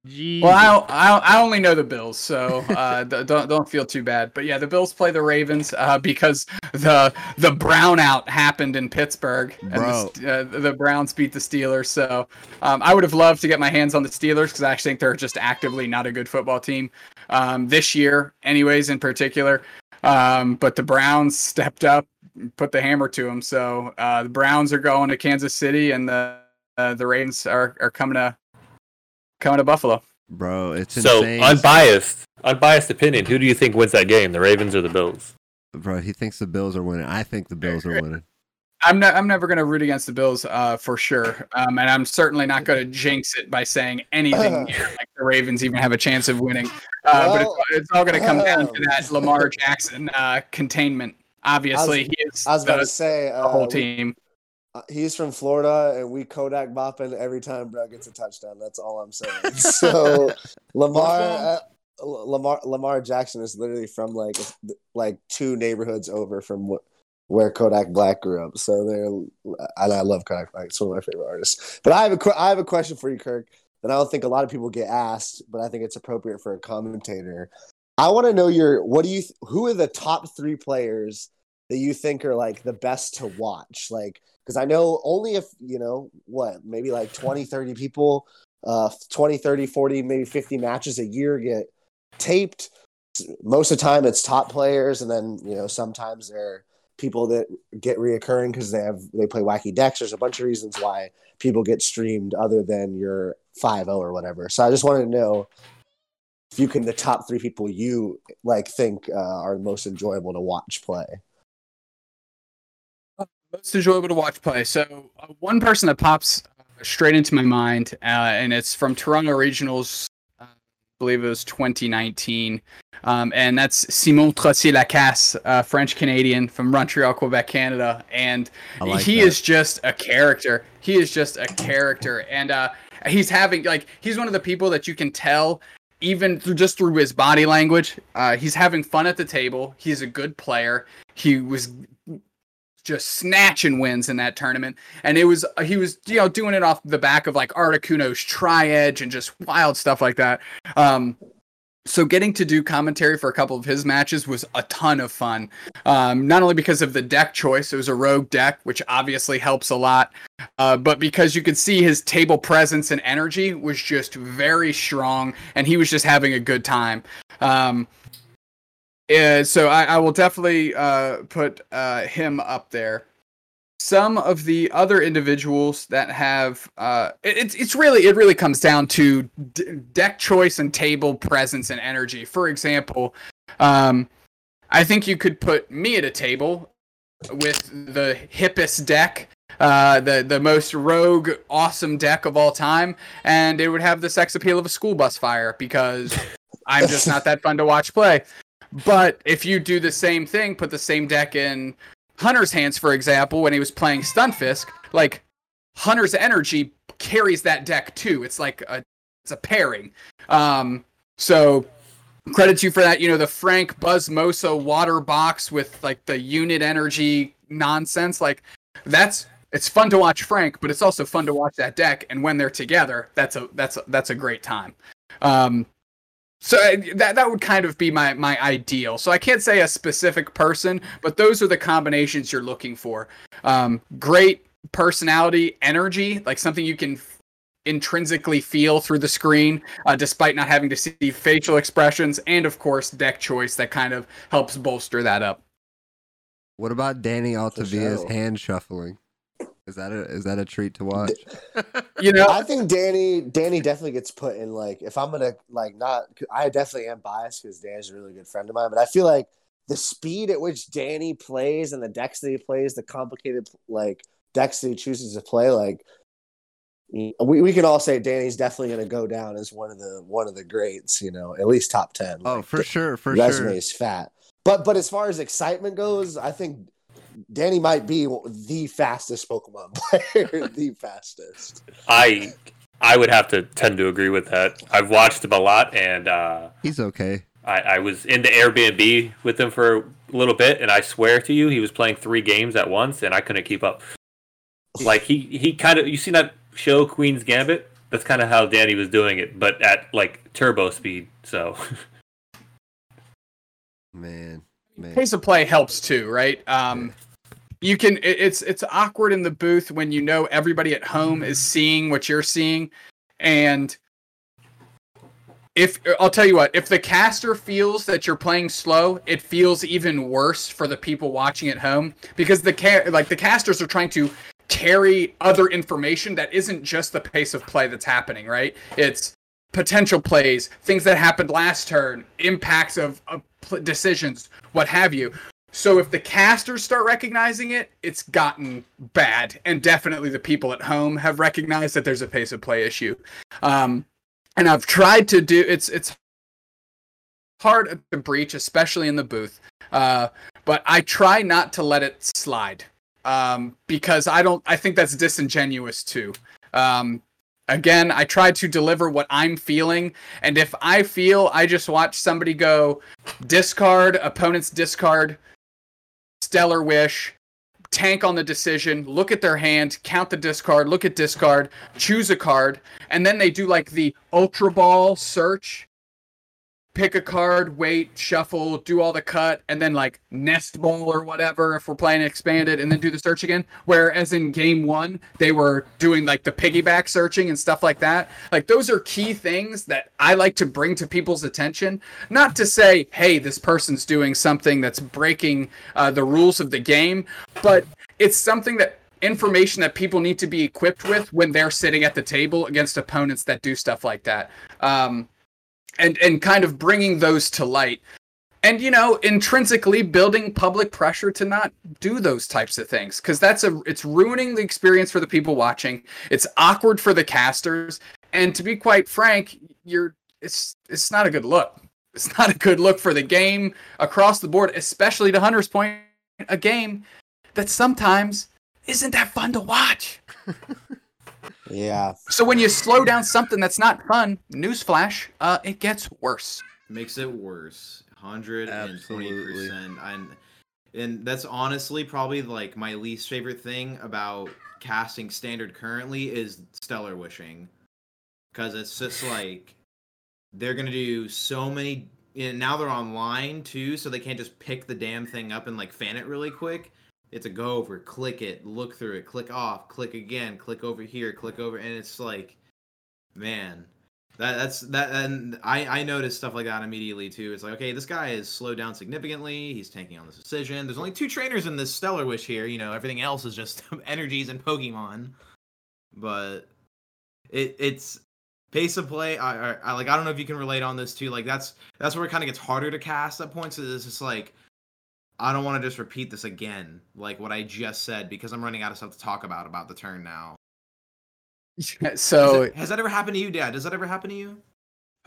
Speaker 1: Jeez.
Speaker 5: Well, I, I I only know the Bills, so uh, don't don't feel too bad. But yeah, the Bills play the Ravens uh, because the the brownout happened in Pittsburgh, and the, uh, the Browns beat the Steelers. So um, I would have loved to get my hands on the Steelers because I actually think they're just actively not a good football team um, this year, anyways, in particular. Um, but the Browns stepped up, put the hammer to them. So uh, the Browns are going to Kansas City, and the uh, the Ravens are are coming to coming to Buffalo.
Speaker 1: bro, it's
Speaker 2: So
Speaker 1: insane.
Speaker 2: unbiased, unbiased opinion. Who do you think wins that game? The Ravens or the Bills?
Speaker 1: bro, he thinks the Bills are winning. I think the Bills are winning.
Speaker 5: I'm not. I'm never going to root against the Bills uh, for sure, um, and I'm certainly not going to jinx it by saying anything like the Ravens even have a chance of winning. Uh, but it's, it's all going to come down to that Lamar Jackson uh, containment. Obviously, he is
Speaker 6: I was about
Speaker 5: the,
Speaker 6: to say
Speaker 5: the whole
Speaker 6: uh, we-
Speaker 5: team.
Speaker 6: Uh, he's from Florida, and we Kodak bopping every time bro gets a touchdown. That's all I'm saying. So Lamar, uh, Lamar, Lamar Jackson is literally from like like two neighborhoods over from wh- where Kodak Black grew up. So they're, and I love Kodak Black. It's one of my favorite artists. But I have a que- I have a question for you, Kirk. that I don't think a lot of people get asked, but I think it's appropriate for a commentator. I want to know your what do you who are the top three players that you think are like the best to watch? Like, because I know only if you know what maybe like 20, 30 people, uh, 20, 30, 40, maybe 50 matches a year get taped. Most of the time, it's top players, and then you know sometimes they're people that get reoccurring because they have they play wacky decks. There's a bunch of reasons why people get streamed other than your 5 or whatever. So I just wanted to know if you can the top three people you like think uh, are most enjoyable to watch play.
Speaker 5: Most enjoyable to watch play. So uh, one person that pops uh, straight into my mind, uh, and it's from Toronto Regionals. uh, I believe it was 2019, um, and that's Simon Trottier Lacasse, uh, French Canadian from Montreal, Quebec, Canada, and
Speaker 1: like
Speaker 5: he
Speaker 1: that.
Speaker 5: is just a character. He is just a character, and uh, he's having like he's one of the people that you can tell even through just through his body language. Uh, he's having fun at the table. He's a good player. He was just snatching wins in that tournament, and it was he was you know doing it off the back of like Articuno's tri edge and just wild stuff like that. Um, so getting to do commentary for a couple of his matches was a ton of fun. Um, not only because of the deck choice, it was a rogue deck, which obviously helps a lot, uh, but because you could see his table presence and energy was just very strong, and he was just having a good time. Um, so I, I will definitely uh, put uh, him up there. Some of the other individuals that have uh, it, it's it's really it really comes down to d- deck choice and table presence and energy. For example, um, I think you could put me at a table with the hippest deck, uh, the the most rogue, awesome deck of all time, and it would have the sex appeal of a school bus fire because I'm just not that fun to watch play. But if you do the same thing, put the same deck in Hunter's hands, for example, when he was playing Stunfisk, like Hunter's energy carries that deck too. It's like a it's a pairing. Um, so credit you for that. You know the Frank Buzzmosa water box with like the unit energy nonsense. Like that's it's fun to watch Frank, but it's also fun to watch that deck. And when they're together, that's a that's a, that's a great time. Um, so uh, that that would kind of be my my ideal. So I can't say a specific person, but those are the combinations you're looking for. Um, great personality, energy, like something you can f- intrinsically feel through the screen, uh, despite not having to see facial expressions, and of course deck choice that kind of helps bolster that up.
Speaker 1: What about Danny
Speaker 6: Altavilla's
Speaker 1: hand shuffling? Is that a is that a treat to watch?
Speaker 5: You know,
Speaker 6: I think Danny Danny definitely gets put in like if I'm gonna like not I definitely am biased because Danny's a really good friend of mine, but I feel like the speed at which Danny plays and the decks that he plays, the complicated like decks that he chooses to play, like we, we can all say Danny's definitely gonna go down as one of the one of the greats, you know, at least top ten.
Speaker 1: oh,
Speaker 6: Like,
Speaker 1: for sure, for
Speaker 6: resume
Speaker 1: sure.
Speaker 6: is fat. But but as far as excitement goes, I think Danny might be the fastest Pokemon player, the fastest.
Speaker 2: I I would have to tend to agree with that. I've watched him a lot, and uh,
Speaker 1: He's okay.
Speaker 2: I, I was into Airbnb with him for a little bit, and I swear to you, he was playing three games at once, and I couldn't keep up. Like he he kind of you seen that show Queen's Gambit? That's kind of how Danny was doing it, but at like turbo speed. So
Speaker 1: Man, man.
Speaker 5: pace of play helps too, right? Um, you can. It's it's awkward in the booth when you know everybody at home is mm. seeing what you're seeing, and if I'll tell you what, if the caster feels that you're playing slow, it feels even worse for the people watching at home because the ca- like the casters are trying to carry other information that isn't just the pace of play that's happening, right? It's potential plays, things that happened last turn, impacts of, of pl- decisions, what have you. So if the casters start recognizing it, it's gotten bad, and definitely the people at home have recognized that there's a pace of play issue. Um, and I've tried to do it's it's hard to breach, especially in the booth. Uh, but I try not to let it slide um, because I don't. I think that's disingenuous too. Um, again, I try to deliver what I'm feeling, and if I feel I just watch somebody go discard opponent's discard, stellar wish, tank on the decision, look at their hand, count the discard, look at discard, choose a card, and then they do like the ultra ball search. Pick a card, wait, shuffle, do all the cut, and then like nest ball or whatever if we're playing expanded, and then do the search again. Whereas in game one, they were doing like the piggyback searching and stuff like that. Like those are key things that I like to bring to people's attention. Not to say, hey, this person's doing something that's breaking uh, the rules of the game, but it's something that information that people need to be equipped with when they're sitting at the table against opponents that do stuff like that. Um, and and kind of bringing those to light. And you know intrinsically building public pressure to not do those types of things because that's a it's ruining the experience for the people watching. It's awkward for the casters. And to be quite frank you're it's it's not a good look. It's not a good look for the game across the board especially to hunter's point a game that sometimes isn't that fun to watch
Speaker 6: Yeah.
Speaker 5: so when you slow down something that's not fun newsflash uh it gets worse
Speaker 3: makes it worse. 120%. And and that's honestly probably like my least favorite thing about casting standard currently is stellar wishing, because it's just like they're gonna do so many. And now they're online too, so they can't just pick the damn thing up and like fan it really quick. It's a go over, click it, look through it, click off, click again, click over here, click over, and it's like, man, that that's that and I I noticed stuff like that immediately too. It's like okay, this guy is slowed down significantly. He's tanking on this decision. There's only two trainers in this Stellar Wish here. You know everything else is just energies and Pokemon. But it it's pace of play. I, I, I like I don't know if you can relate on this too. Like that's that's where it kind of gets harder to cast at points. It's just like I don't want to just repeat this again, like what I just said, because I'm running out of stuff to talk about about the turn now.
Speaker 5: So
Speaker 3: it- has that ever happened to you, Dad? Does that ever happen to you?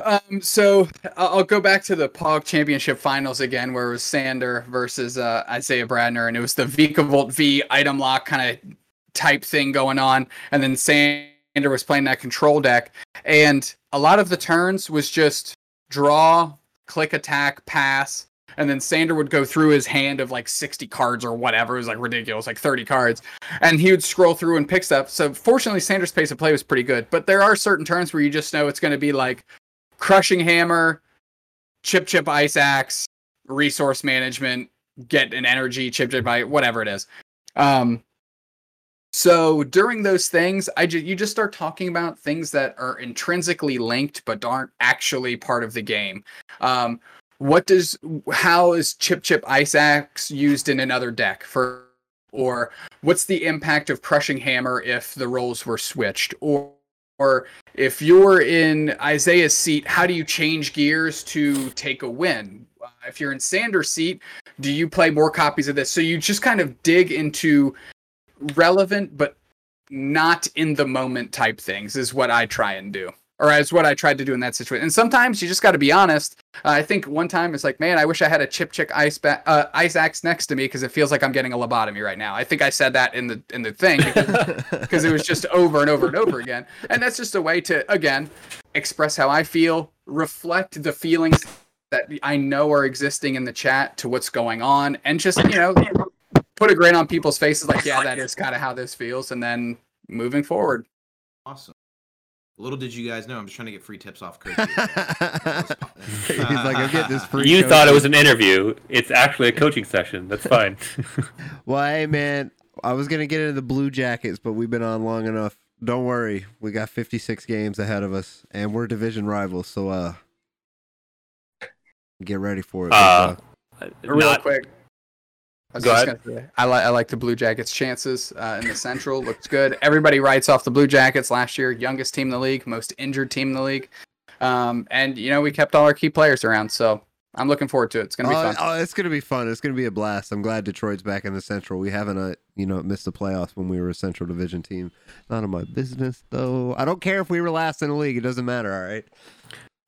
Speaker 5: Um, so I'll I'll go back to the POG Championship Finals again, where it was Sander versus uh, Isaiah Bradner, and it was the Vikavolt V item lock kind of type thing going on, and then Sander was playing that control deck, and a lot of the turns was just draw, click attack, pass, and then Sander would go through his hand of like 60 cards or whatever. It was like ridiculous, like 30 cards. And he would scroll through and pick stuff. So fortunately, Sander's pace of play was pretty good. But there are certain turns where you just know it's going to be like crushing hammer, chip chip ice axe, resource management, get an energy, chip chip ice, whatever it is. Um, so during those things, I ju- you just start talking about things that are intrinsically linked but aren't actually part of the game. Um, what does how is chip chip ice axe used in another deck for or what's the impact of crushing hammer if the roles were switched or or if you're in Isaiah's seat, how do you change gears to take a win? Uh, if you're in Sanders' seat, do you play more copies of this? So you just kind of dig into relevant but not in the moment type things is what I try and do. Or as what I tried to do in that situation. And sometimes you just got to be honest. Uh, I think one time it's like, man, I wish I had a chip chick ice ba- uh, ice axe next to me because it feels like I'm getting a lobotomy right now. I think I said that in the in the thing because because it was just over and over and over again. And that's just a way to again express how I feel, reflect the feelings that I know are existing in the chat to what's going on, and just you know put a grin on people's faces, like yeah, that is kind of how this feels, and then moving forward.
Speaker 3: Awesome. Little did you guys know, I'm just trying to get free tips off Coach.
Speaker 1: He's like, I'm getting this free.
Speaker 2: You thought it was an interview. It's actually a coaching session. That's fine.
Speaker 1: Well, hey man, I was gonna get into the Blue Jackets, but we've been on long enough. Don't worry, we got 56 games ahead of us, and we're division rivals. So, uh, get ready for it.
Speaker 2: Uh,
Speaker 5: Real
Speaker 2: Not-
Speaker 5: quick. I
Speaker 2: Go ahead.
Speaker 5: I like I like the Blue Jackets' chances uh, in the Central. Looks good. Everybody writes off the Blue Jackets last year. Youngest team in the league, most injured team in the league, um, and you know we kept all our key players around. So I'm looking forward to it. It's gonna be
Speaker 1: oh,
Speaker 5: fun.
Speaker 1: oh, it's gonna be fun. It's gonna be a blast. I'm glad Detroit's back in the Central. We haven't, uh, you know, missed the playoffs when we were a Central Division team. None of my business, though. I don't care if we were last in the league. It doesn't matter. All right.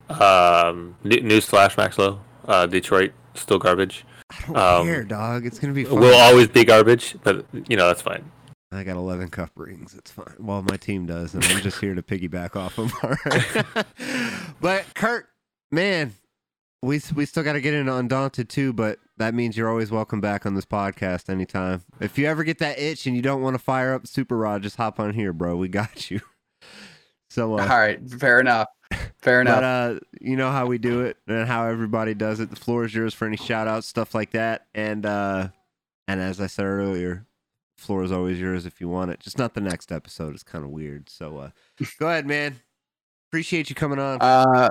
Speaker 2: Um, n- newsflash, Maxlow. Uh, Detroit still garbage.
Speaker 1: I don't
Speaker 2: Um,
Speaker 1: care, dog. It's gonna be fun.
Speaker 2: Will always be garbage, but you know that's fine.
Speaker 1: I got 11 cup rings. It's fine. Well, my team does, and I'm just here to piggyback off of them. All right. but Kurt, man, we we still got to get into Undaunted too. But that means you're always welcome back on this podcast anytime. If you ever get that itch and you don't want to fire up Super Rod, just hop on here, bro. We got you. So, uh,
Speaker 5: All right, fair enough. Fair enough.
Speaker 1: but uh, you know how we do it and how everybody does it. The floor is yours for any shout outs, stuff like that. And uh, and as I said earlier, floor is always yours if you want it. Just not the next episode. It's kind of weird. So uh, go ahead, man. Appreciate you coming on.
Speaker 5: Uh,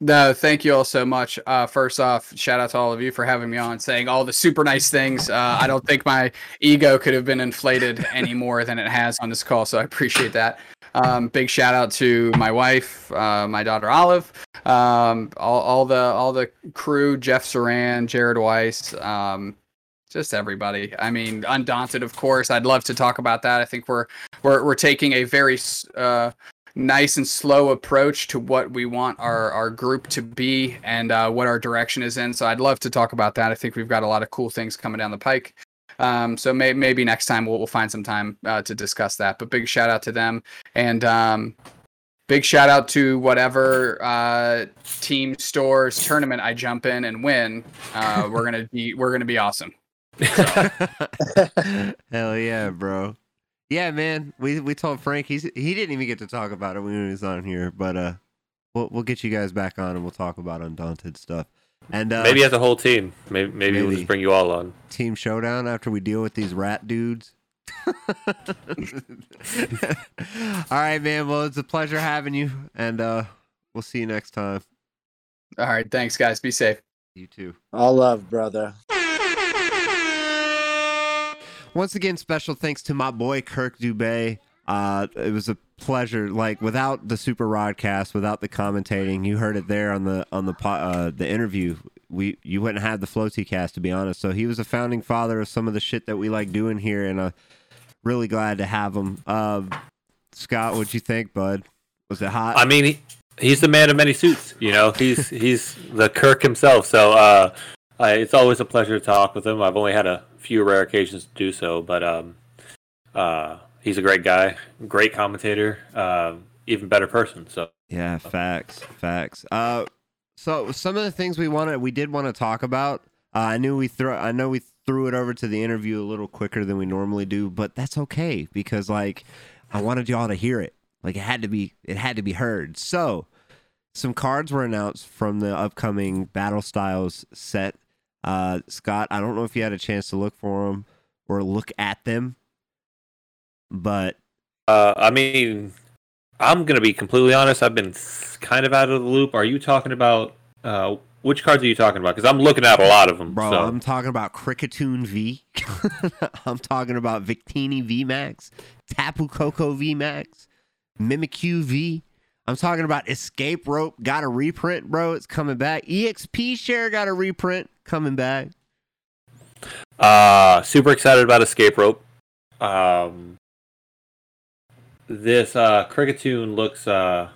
Speaker 5: no, thank you all so much. Uh, first off, shout out to all of you for having me on, saying all the super nice things. Uh, I don't think my ego could have been inflated any more than it has on this call, so I appreciate that. Um, big shout out to my wife, uh, my daughter Olive, um, all, all the all the crew, Jeff Saran, Jared Weiss, um, just everybody. I mean, Undaunted, of course. I'd love to talk about that. I think we're we're we're taking a very uh, nice and slow approach to what we want our, our group to be and uh, what our direction is in. So I'd love to talk about that. I think we've got a lot of cool things coming down the pike. Um, so may, maybe next time we'll, we'll find some time uh, to discuss that. But big shout out to them and um, big shout out to whatever uh, team stores tournament I jump in and win. Uh, we're gonna be we're gonna be awesome.
Speaker 1: Hell yeah, bro. Yeah, man. We we told Frank he's he didn't even get to talk about it when he was on here, but uh, we'll we'll get you guys back on and we'll talk about undaunted stuff. And uh,
Speaker 2: maybe as a whole team. Maybe maybe, we'll just bring you all on.
Speaker 1: team showdown after we deal with these rat dudes. All right, man. Well, it's a pleasure having you, and uh, we'll see you next time.
Speaker 5: All right, thanks guys. Be safe.
Speaker 1: You too.
Speaker 6: All love, brother.
Speaker 1: Once again, special thanks to my boy Kirk Dubé. Uh, it was a pleasure. Like without the Super Rodcast, without the commentating, you heard it there on the on the uh, the interview. We you wouldn't have the Floaty Cast to be honest. So he was a founding father of some of the shit that we like doing here, and uh, really glad to have him. Uh, Scott, what'd you think, bud? Was it hot?
Speaker 2: I mean, he, he's the man of many suits. You know, he's he's the Kirk himself. So uh, I, it's always a pleasure to talk with him. I've only had a few rare occasions to do so, but um, uh, he's a great guy, great commentator, uh, even better person. So
Speaker 1: Yeah, facts, facts. Uh, so some of the things we wanted, we did want to talk about. Uh, I knew we threw, I know we threw it over to the interview a little quicker than we normally do, but that's okay because like I wanted y'all to hear it. Like it had to be, it had to be heard. So some cards were announced from the upcoming Battle Styles set. Uh, Scott, I don't know if you had a chance to look for them or look at them, but
Speaker 2: uh, I mean, I'm gonna be completely honest. I've been kind of out of the loop. Are you talking about uh, which cards are you talking about? Because I'm looking at a lot of them.
Speaker 1: Bro,
Speaker 2: so.
Speaker 1: I'm talking about Kricketune V. I'm talking about Victini V Max, Tapu Koko V Max, Mimikyu V. I'm talking about Escape Rope got a reprint, bro. It's coming back. EXP Share got a reprint coming back.
Speaker 2: Uh, super excited about Escape Rope. Um, this uh, Kricketune looks uh,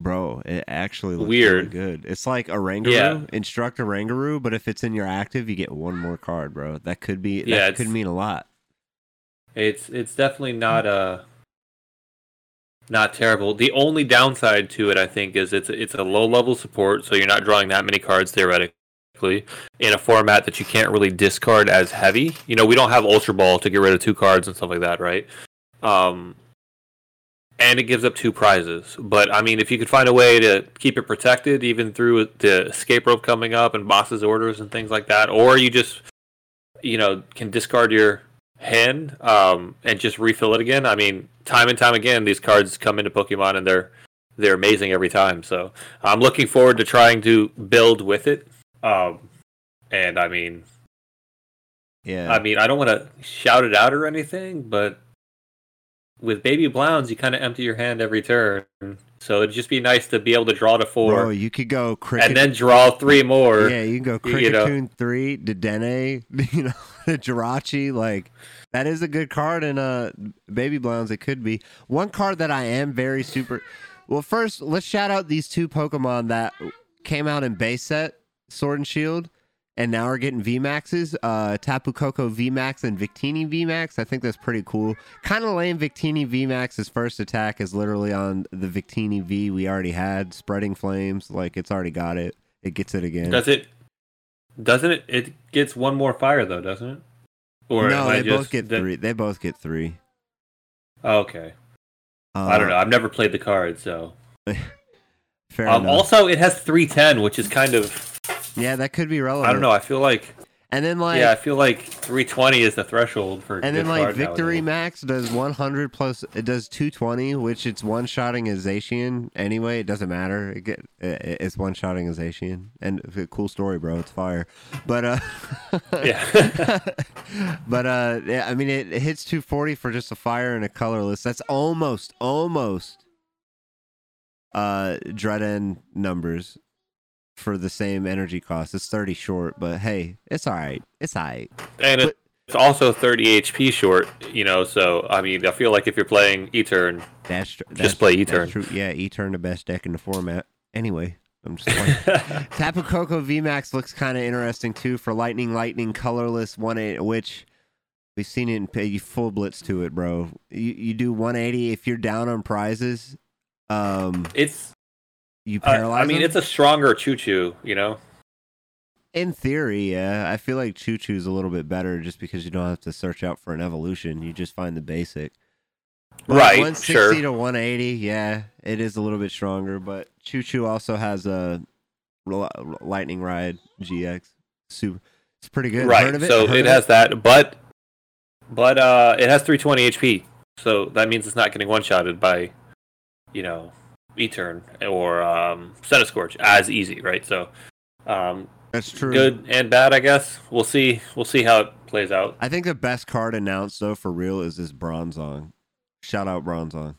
Speaker 1: Bro, it actually looks
Speaker 2: Weird.
Speaker 1: really good. It's like a Oranguru,
Speaker 2: Yeah.
Speaker 1: Instruct a Oranguru, but if it's in your active, you get one more card, bro. That could be
Speaker 2: Yeah,
Speaker 1: that could mean a lot.
Speaker 2: it's it's definitely not uh not terrible. The only downside to it, I think, is it's it's a low level support, so you're not drawing that many cards theoretically in a format that you can't really discard as heavy. You know, we don't have Ultra Ball to get rid of two cards and stuff like that, right? Um, and it gives up two prizes. But I mean, if you could find a way to keep it protected, even through the escape rope coming up and boss's orders and things like that, or you just you know can discard your hand um, and just refill it again. I mean, time and time again, these cards come into Pokemon and they're they're amazing every time. So I'm looking forward to trying to build with it. Um, and I mean,
Speaker 1: Yeah.
Speaker 2: I mean, I don't want to shout it out or anything, but with Baby Blounds, you kind of empty your hand every turn. So it'd just be nice to be able to draw to four
Speaker 1: Bro, you could go cricket
Speaker 2: and then draw three more.
Speaker 1: yeah, you can go
Speaker 2: you know.
Speaker 1: Three, Dedenne, you know, Jirachi. Like that is a good card in uh Baby Blounds. It could be one card that I am very super. Well, first let's shout out these two Pokemon that came out in base set Sword and Shield, and now we're getting V Maxes. Uh, Tapu Koko VMAX and Victini VMAX. I think that's pretty cool. Kind of lame. Victini VMAX's first attack is literally on the Victini V we already had, spreading flames. Like it's already got it. It gets it again.
Speaker 2: Does it Doesn't it? It gets one more fire though, doesn't it? Or
Speaker 1: no, they both get three. They both get three.
Speaker 2: Oh, okay.
Speaker 1: Uh,
Speaker 2: I don't know. I've never played the card, so.
Speaker 1: Fair
Speaker 2: Um,
Speaker 1: enough.
Speaker 2: also, it has 310, which is kind of.
Speaker 1: Yeah, that could be relevant.
Speaker 2: I don't know. I feel like.
Speaker 1: And then like,
Speaker 2: yeah, I feel like 320 is the threshold for.
Speaker 1: and then like Victory
Speaker 2: nowadays.
Speaker 1: Max does 100 plus. It does 220, which it's one shotting as Zacian anyway. It doesn't matter. It get it- it's one shotting as Zacian, and cool story, bro. It's fire. But uh,
Speaker 2: Yeah.
Speaker 1: but uh, yeah, I mean, it, it hits 240 for just a fire and a colorless. That's almost, almost uh dread end numbers for the same energy cost. It's 30 short, but hey, it's all right. It's all right.
Speaker 2: and
Speaker 1: but-
Speaker 2: it's also 30 HP short, you know. So I mean, I feel like if you're playing E-turn,
Speaker 1: That's, tr- that's
Speaker 2: play
Speaker 1: that's
Speaker 2: E-turn.
Speaker 1: Yeah, E-turn the best deck in the format. Anyway, I'm just like Tapu Koko VMAX looks kind of interesting too for Lightning Lightning colorless 180, which we've seen it in pay you full blitz to it, bro. You you do 180 if you're down on prizes. Um,
Speaker 2: it's.
Speaker 1: You
Speaker 2: Uh. I mean,
Speaker 1: them?
Speaker 2: it's a stronger Choo Choo, you know.
Speaker 1: in theory, yeah. I feel like Choo Choo's a little bit better just because you don't have to search out for an evolution. You just find the basic. But
Speaker 2: Right,
Speaker 1: 160
Speaker 2: sure.
Speaker 1: to 180, yeah, it is a little bit stronger. But Choo Choo also has a Lightning Ride GX. Super, it's pretty good.
Speaker 2: Right.
Speaker 1: Heard of it?
Speaker 2: So
Speaker 1: Heard
Speaker 2: it
Speaker 1: of
Speaker 2: has that, but but uh, it has 320 HP. So that means it's not getting one shotted by, you know, E-turn or um, Centiskorch as easy, right? So um,
Speaker 1: That's true.
Speaker 2: good and bad, I guess. We'll see. We'll see how it plays out.
Speaker 1: I think the best card announced though for real is this Bronzong. Shout out Bronzong.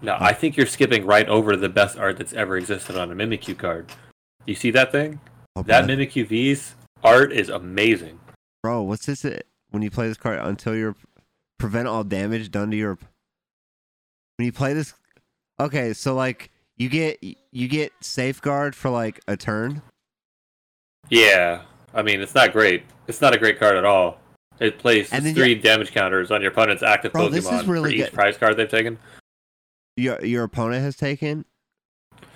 Speaker 2: No, I think you're skipping right over the best art that's ever existed on a Mimikyu card. You see that thing? That
Speaker 1: bro.
Speaker 2: Mimikyu V's art is amazing.
Speaker 1: Bro, what's this? uh, When you play this card, until you're prevent all damage done to your. When you play this, okay, so like you get you get safeguard for like a turn.
Speaker 2: Yeah, I mean it's not great. It's not a great card at all. It places
Speaker 1: then
Speaker 2: three damage counters on your opponent's active
Speaker 1: Bro,
Speaker 2: Pokemon
Speaker 1: this is really
Speaker 2: for each
Speaker 1: good.
Speaker 2: prize card they've taken.
Speaker 1: Your your opponent has taken.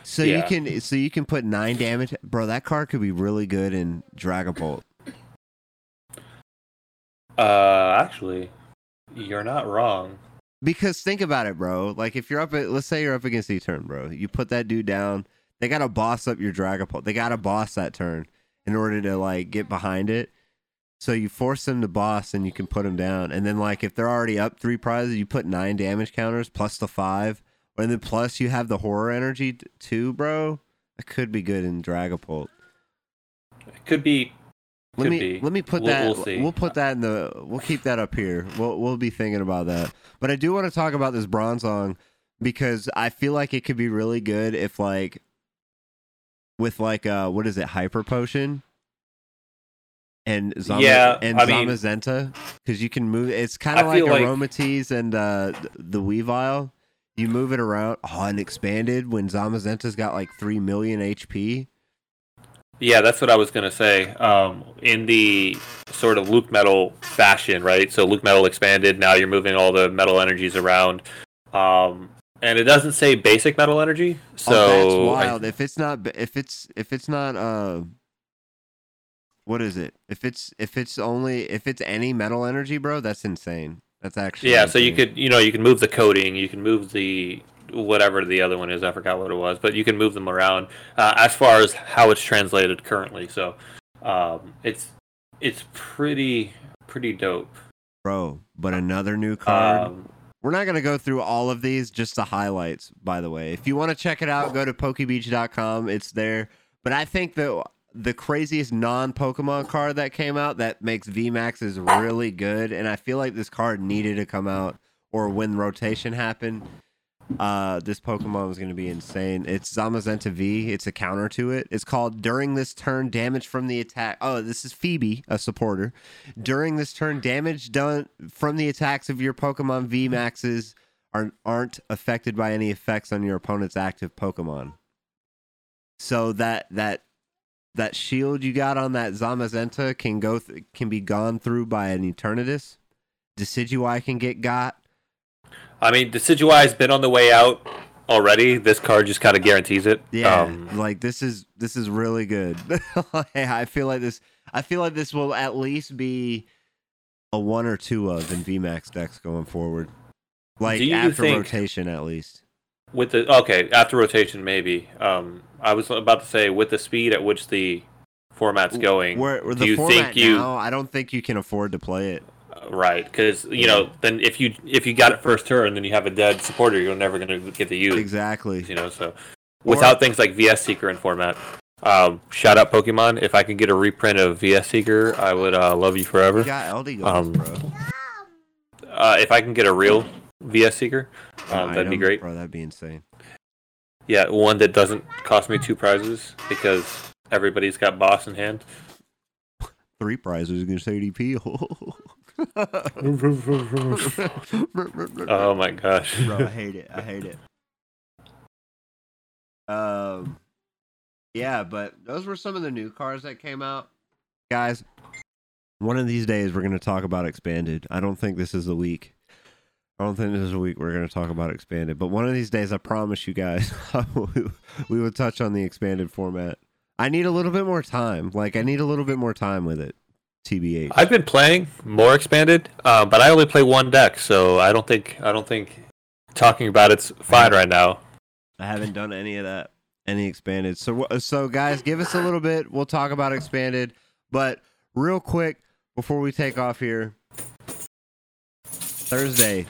Speaker 1: So you can so you can put nine damage, bro. That card could be really good in Dragapult.
Speaker 2: Uh, actually, you're not wrong.
Speaker 1: Because think about it, bro. Like if you're up at, let's say you're up against the turn, bro. You put that dude down. They gotta boss up your Dragapult. They gotta boss that turn in order to like get behind it. So you force them to boss, and you can put them down. And then like if they're already up three prizes, you put nine damage counters plus the five, and then plus you have the horror energy too, bro. It could be good in Dragapult.
Speaker 2: It could be.
Speaker 1: Let
Speaker 2: Could
Speaker 1: me
Speaker 2: be.
Speaker 1: let me put
Speaker 2: We'll-
Speaker 1: that.
Speaker 2: we'll see.
Speaker 1: We'll put that in the. We'll keep that up here. We'll we'll be thinking about that. But I do want to talk about this Bronzong because I feel like it could be really good if like with like uh what is it hyper potion and Zama,
Speaker 2: Yeah,
Speaker 1: and
Speaker 2: I
Speaker 1: Zamazenta because you can move. It's kind of like
Speaker 2: feel like-
Speaker 1: and uh th- the Weavile. You move it around. Oh, and expanded when Zamazenta's got like three million HP.
Speaker 2: Yeah, that's what I was gonna say. Um, in the sort of LucMetal fashion, right? So LucMetal expanded. Now you're moving all the metal energies around. Um, and it doesn't say basic metal energy. So
Speaker 1: oh, that's
Speaker 2: I-
Speaker 1: wild. if it's not, if it's if it's not, uh, what is it? If it's if it's only if it's any metal energy, bro, that's insane. That's actually
Speaker 2: yeah, so you could you know you can move the coding, you can move the whatever the other one is. I forgot what it was, but you can move them around uh, as far as how it's translated currently. So um, it's it's pretty pretty dope.
Speaker 1: bro. But another new card.
Speaker 2: Um,
Speaker 1: We're not gonna go through all of these, just the highlights. By the way, if you want to check it out, go to PokeBeach.com. It's there. But I think the the craziest non Pokemon card that came out that makes VMAX is really good, and I feel like this card needed to come out, or when rotation happened, uh, this Pokemon is going to be insane. It's Zamazenta V. It's a counter to it. It's called during this turn, damage from the attack. Oh, this is Phoebe, a supporter. During this turn, damage done from the attacks of your Pokemon V Maxes are, aren't affected by any effects on your opponent's active Pokemon. So that that that shield you got on that Zamazenta can go th- can be gone through by an Eternatus. Decidueye can get got.
Speaker 2: I mean, Decidueye has been on the way out. already, this card just kind of guarantees it.
Speaker 1: Yeah,
Speaker 2: Um,
Speaker 1: like this is this is really good. I feel like this. I feel like this will at least be a one or two of in VMAX decks going forward. Like
Speaker 2: you
Speaker 1: after rotation, at least.
Speaker 2: with the okay after rotation, maybe. Um, I was about to say with the speed at which the format's going.
Speaker 1: Where, where
Speaker 2: do you
Speaker 1: format
Speaker 2: think you
Speaker 1: now, I don't think you can afford to play it.
Speaker 2: Right? Because you know, then if you if you got it first turn, then you have a dead supporter. You're never going to get to use.
Speaker 1: Exactly.
Speaker 2: You know, so without things like VS Seeker in format. Um, shout out Pokemon! If I could get a reprint of VS Seeker, I would uh, love you forever.
Speaker 1: Got LD goals,
Speaker 2: Um,
Speaker 1: bro.
Speaker 2: Uh, if I can get a real VS Seeker, um, that'd be great.
Speaker 1: bro. That'd be insane.
Speaker 2: Yeah, one that doesn't cost me two prizes because everybody's got boss in hand.
Speaker 1: Three prizes against ADP.
Speaker 2: Oh my gosh.
Speaker 1: Bro, I hate it. I hate it. Um, yeah, but those were some of the new cars that came out, guys. One of these days, we're going to talk about expanded. I don't think this is the week. I don't think this is a week we're going to talk about expanded. But one of these days, I promise you guys, we will touch on the expanded format. I need a little bit more time. Like, I need a little bit more time with it. TBH.
Speaker 2: I've been playing more expanded, uh, but I only play one deck, so I don't think I don't think talking about it's fine right now.
Speaker 1: I haven't done any of that, any expanded. So, so guys, give us a little bit. We'll talk about expanded, but real quick before we take off here, Thursday,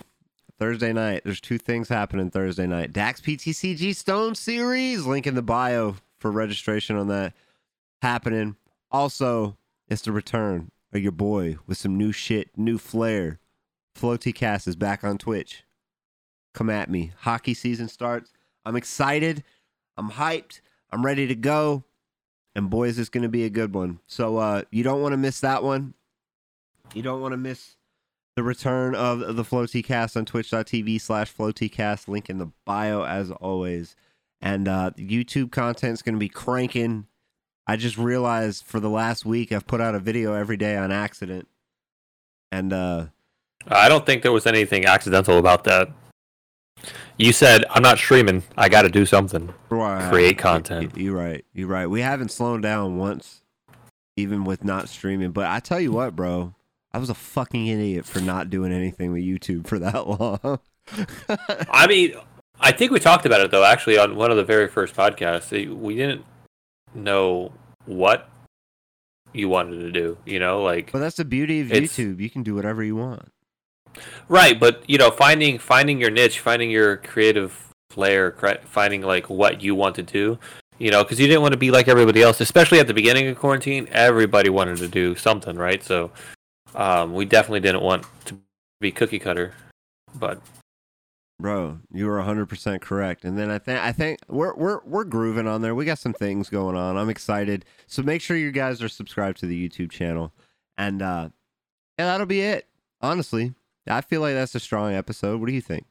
Speaker 1: Thursday night. There's two things happening Thursday night. Dax PTCG Stone Series. Link in the bio for registration on that happening. Also, it's the return of your boy with some new shit, new flair. Floaty Cast is back on Twitch. Come at me. Hockey season starts. I'm excited. I'm hyped. I'm ready to go. And boys, it's going to be a good one. So uh, you don't want to miss that one. You don't want to miss the return of the Floaty Cast on twitch.tv slash FloatyCast. Link in the bio as always. And uh, YouTube content is going to be cranking. I just realized for the last week I've put out a video every day on accident. And uh,
Speaker 2: I don't think there was anything accidental about that. You said I'm not streaming. I got to do something.
Speaker 1: Right.
Speaker 2: Create content.
Speaker 1: You're right. You're right. We haven't slowed down once, even with not streaming. But I tell you what, bro, I was a fucking idiot for not doing anything with YouTube for that long.
Speaker 2: I mean, I think we talked about it though. Actually, on one of the very first podcasts, we didn't know what you wanted to do. You know, like
Speaker 1: but that's the beauty of YouTube. You can do whatever you want.
Speaker 2: Right, but you know, finding finding your niche, finding your creative flair, cre- finding like what you want to do, you know, because you didn't want to be like everybody else, especially at the beginning of quarantine. Everybody wanted to do something, right? So, um, we definitely didn't want to be cookie cutter, but
Speaker 1: Bro, you were 100% correct. And then I think I think we're we're we're grooving on there. We got some things going on. I'm excited. So make sure you guys are subscribed to the YouTube channel. And uh yeah, that'll be it. Honestly, I feel like that's a strong episode. What do you think?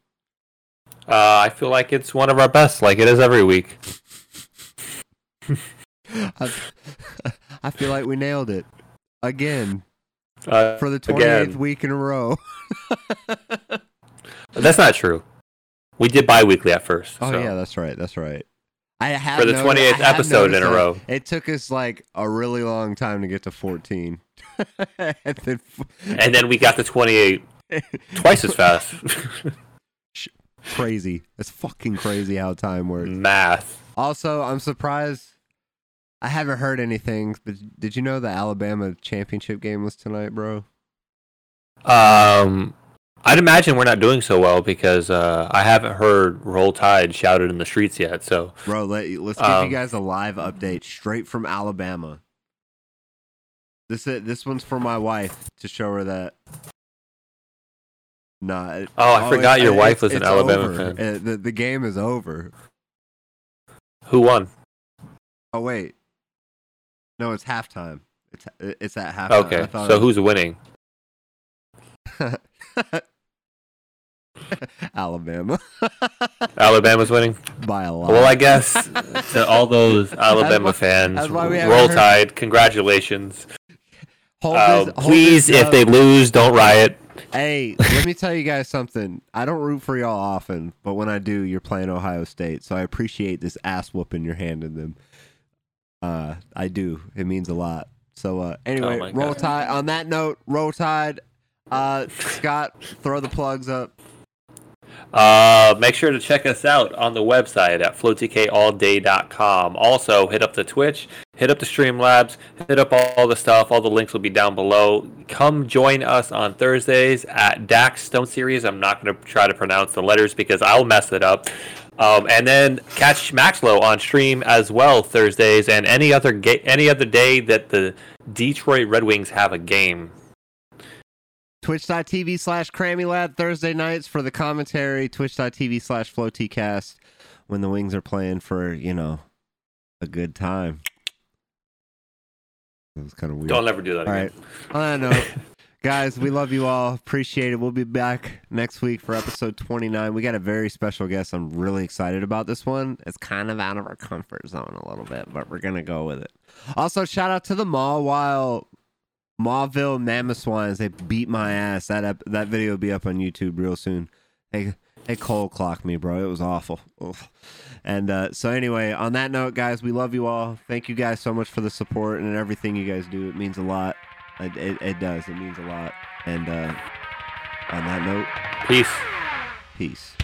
Speaker 2: uh, I feel like it's one of our best, like it is every week.
Speaker 1: I, I feel like we nailed it again
Speaker 2: Uh,
Speaker 1: for the 28th
Speaker 2: Again.
Speaker 1: week in a row.
Speaker 2: that's not true. We did bi-weekly at first.
Speaker 1: Oh
Speaker 2: so.
Speaker 1: yeah, that's right. That's right. I have
Speaker 2: For the
Speaker 1: noti-
Speaker 2: 28th episode in a row.
Speaker 1: that It took us like a really long time to get to 14. and then
Speaker 2: and then we got to 28 twice as fast.
Speaker 1: crazy. It's fucking crazy how time works.
Speaker 2: Math.
Speaker 1: Also, I'm surprised. I haven't heard anything, but did you know the Alabama championship game was tonight, bro?
Speaker 2: Um, I'd imagine we're not doing so well because uh, I haven't heard "Roll Tide" shouted in the streets yet. So
Speaker 1: Bro, let, let's give
Speaker 2: Um,
Speaker 1: you guys a live update straight from Alabama. This uh, this one's for my wife to show her that. Nah. it-
Speaker 2: Oh, I forgot your
Speaker 1: it-
Speaker 2: wife was an Alabama
Speaker 1: over.
Speaker 2: fan.
Speaker 1: Uh, the the game is over.
Speaker 2: who won?
Speaker 1: Oh wait, no, it's halftime. It's it's at halftime.
Speaker 2: Okay, so
Speaker 1: it-
Speaker 2: who's winning?
Speaker 1: Alabama
Speaker 2: Alabama's winning.
Speaker 1: by a lot.
Speaker 2: Well, I guess to all those Alabama
Speaker 1: why-
Speaker 2: fans,
Speaker 1: that's
Speaker 2: Roll
Speaker 1: heard-
Speaker 2: Tide, congratulations.
Speaker 1: Hold
Speaker 2: Uh,
Speaker 1: this-
Speaker 2: please, if they lose, don't riot.
Speaker 1: Hey, let me tell you guys something. I don't root for y'all often, but when I do, you're playing Ohio State, so I appreciate this ass whooping you're handing them. Uh, I do. It means a lot. So uh, anyway,
Speaker 2: Oh
Speaker 1: roll
Speaker 2: God.
Speaker 1: tide. On that note, roll tide. Uh, Scott, throw the plugs up.
Speaker 2: Uh, make sure to check us out on the website at flowtkalldday.com. Also, hit up the Twitch, hit up the Streamlabs, hit up all the stuff. All the links will be down below. Come join us on Thursdays at Dax Stone Series. I'm not going to try to pronounce the letters because I'll mess it up. Um, and then catch Maxlow on stream as well Thursdays and any other ga- any other day that the Detroit Red Wings have a game.
Speaker 1: Twitch.tv slash Crammy Lab Thursday nights for the commentary. Twitch.tv slash FloatyCast when the Wings are playing for, you know, a good time. That was kind of weird.
Speaker 2: Don't ever do that
Speaker 1: All
Speaker 2: again.
Speaker 1: right. On that note, guys, we love you all. Appreciate it. We'll be back next week for episode 29. We got a very special guest. I'm really excited about this one. It's kind of out of our comfort zone a little bit, but we're going to go with it. Also, shout out to the Mall while Mawville Mammoth Swines. They beat my ass. That ep- that video will be up on YouTube real soon. They they cold clocked me, bro. It was awful. Oof. And uh, so anyway, on that note, guys, we love you all. Thank you guys so much for the support and everything you guys do. It means a lot. It, it, it does. It means a lot. And uh, on that note,
Speaker 2: Peace.
Speaker 1: peace.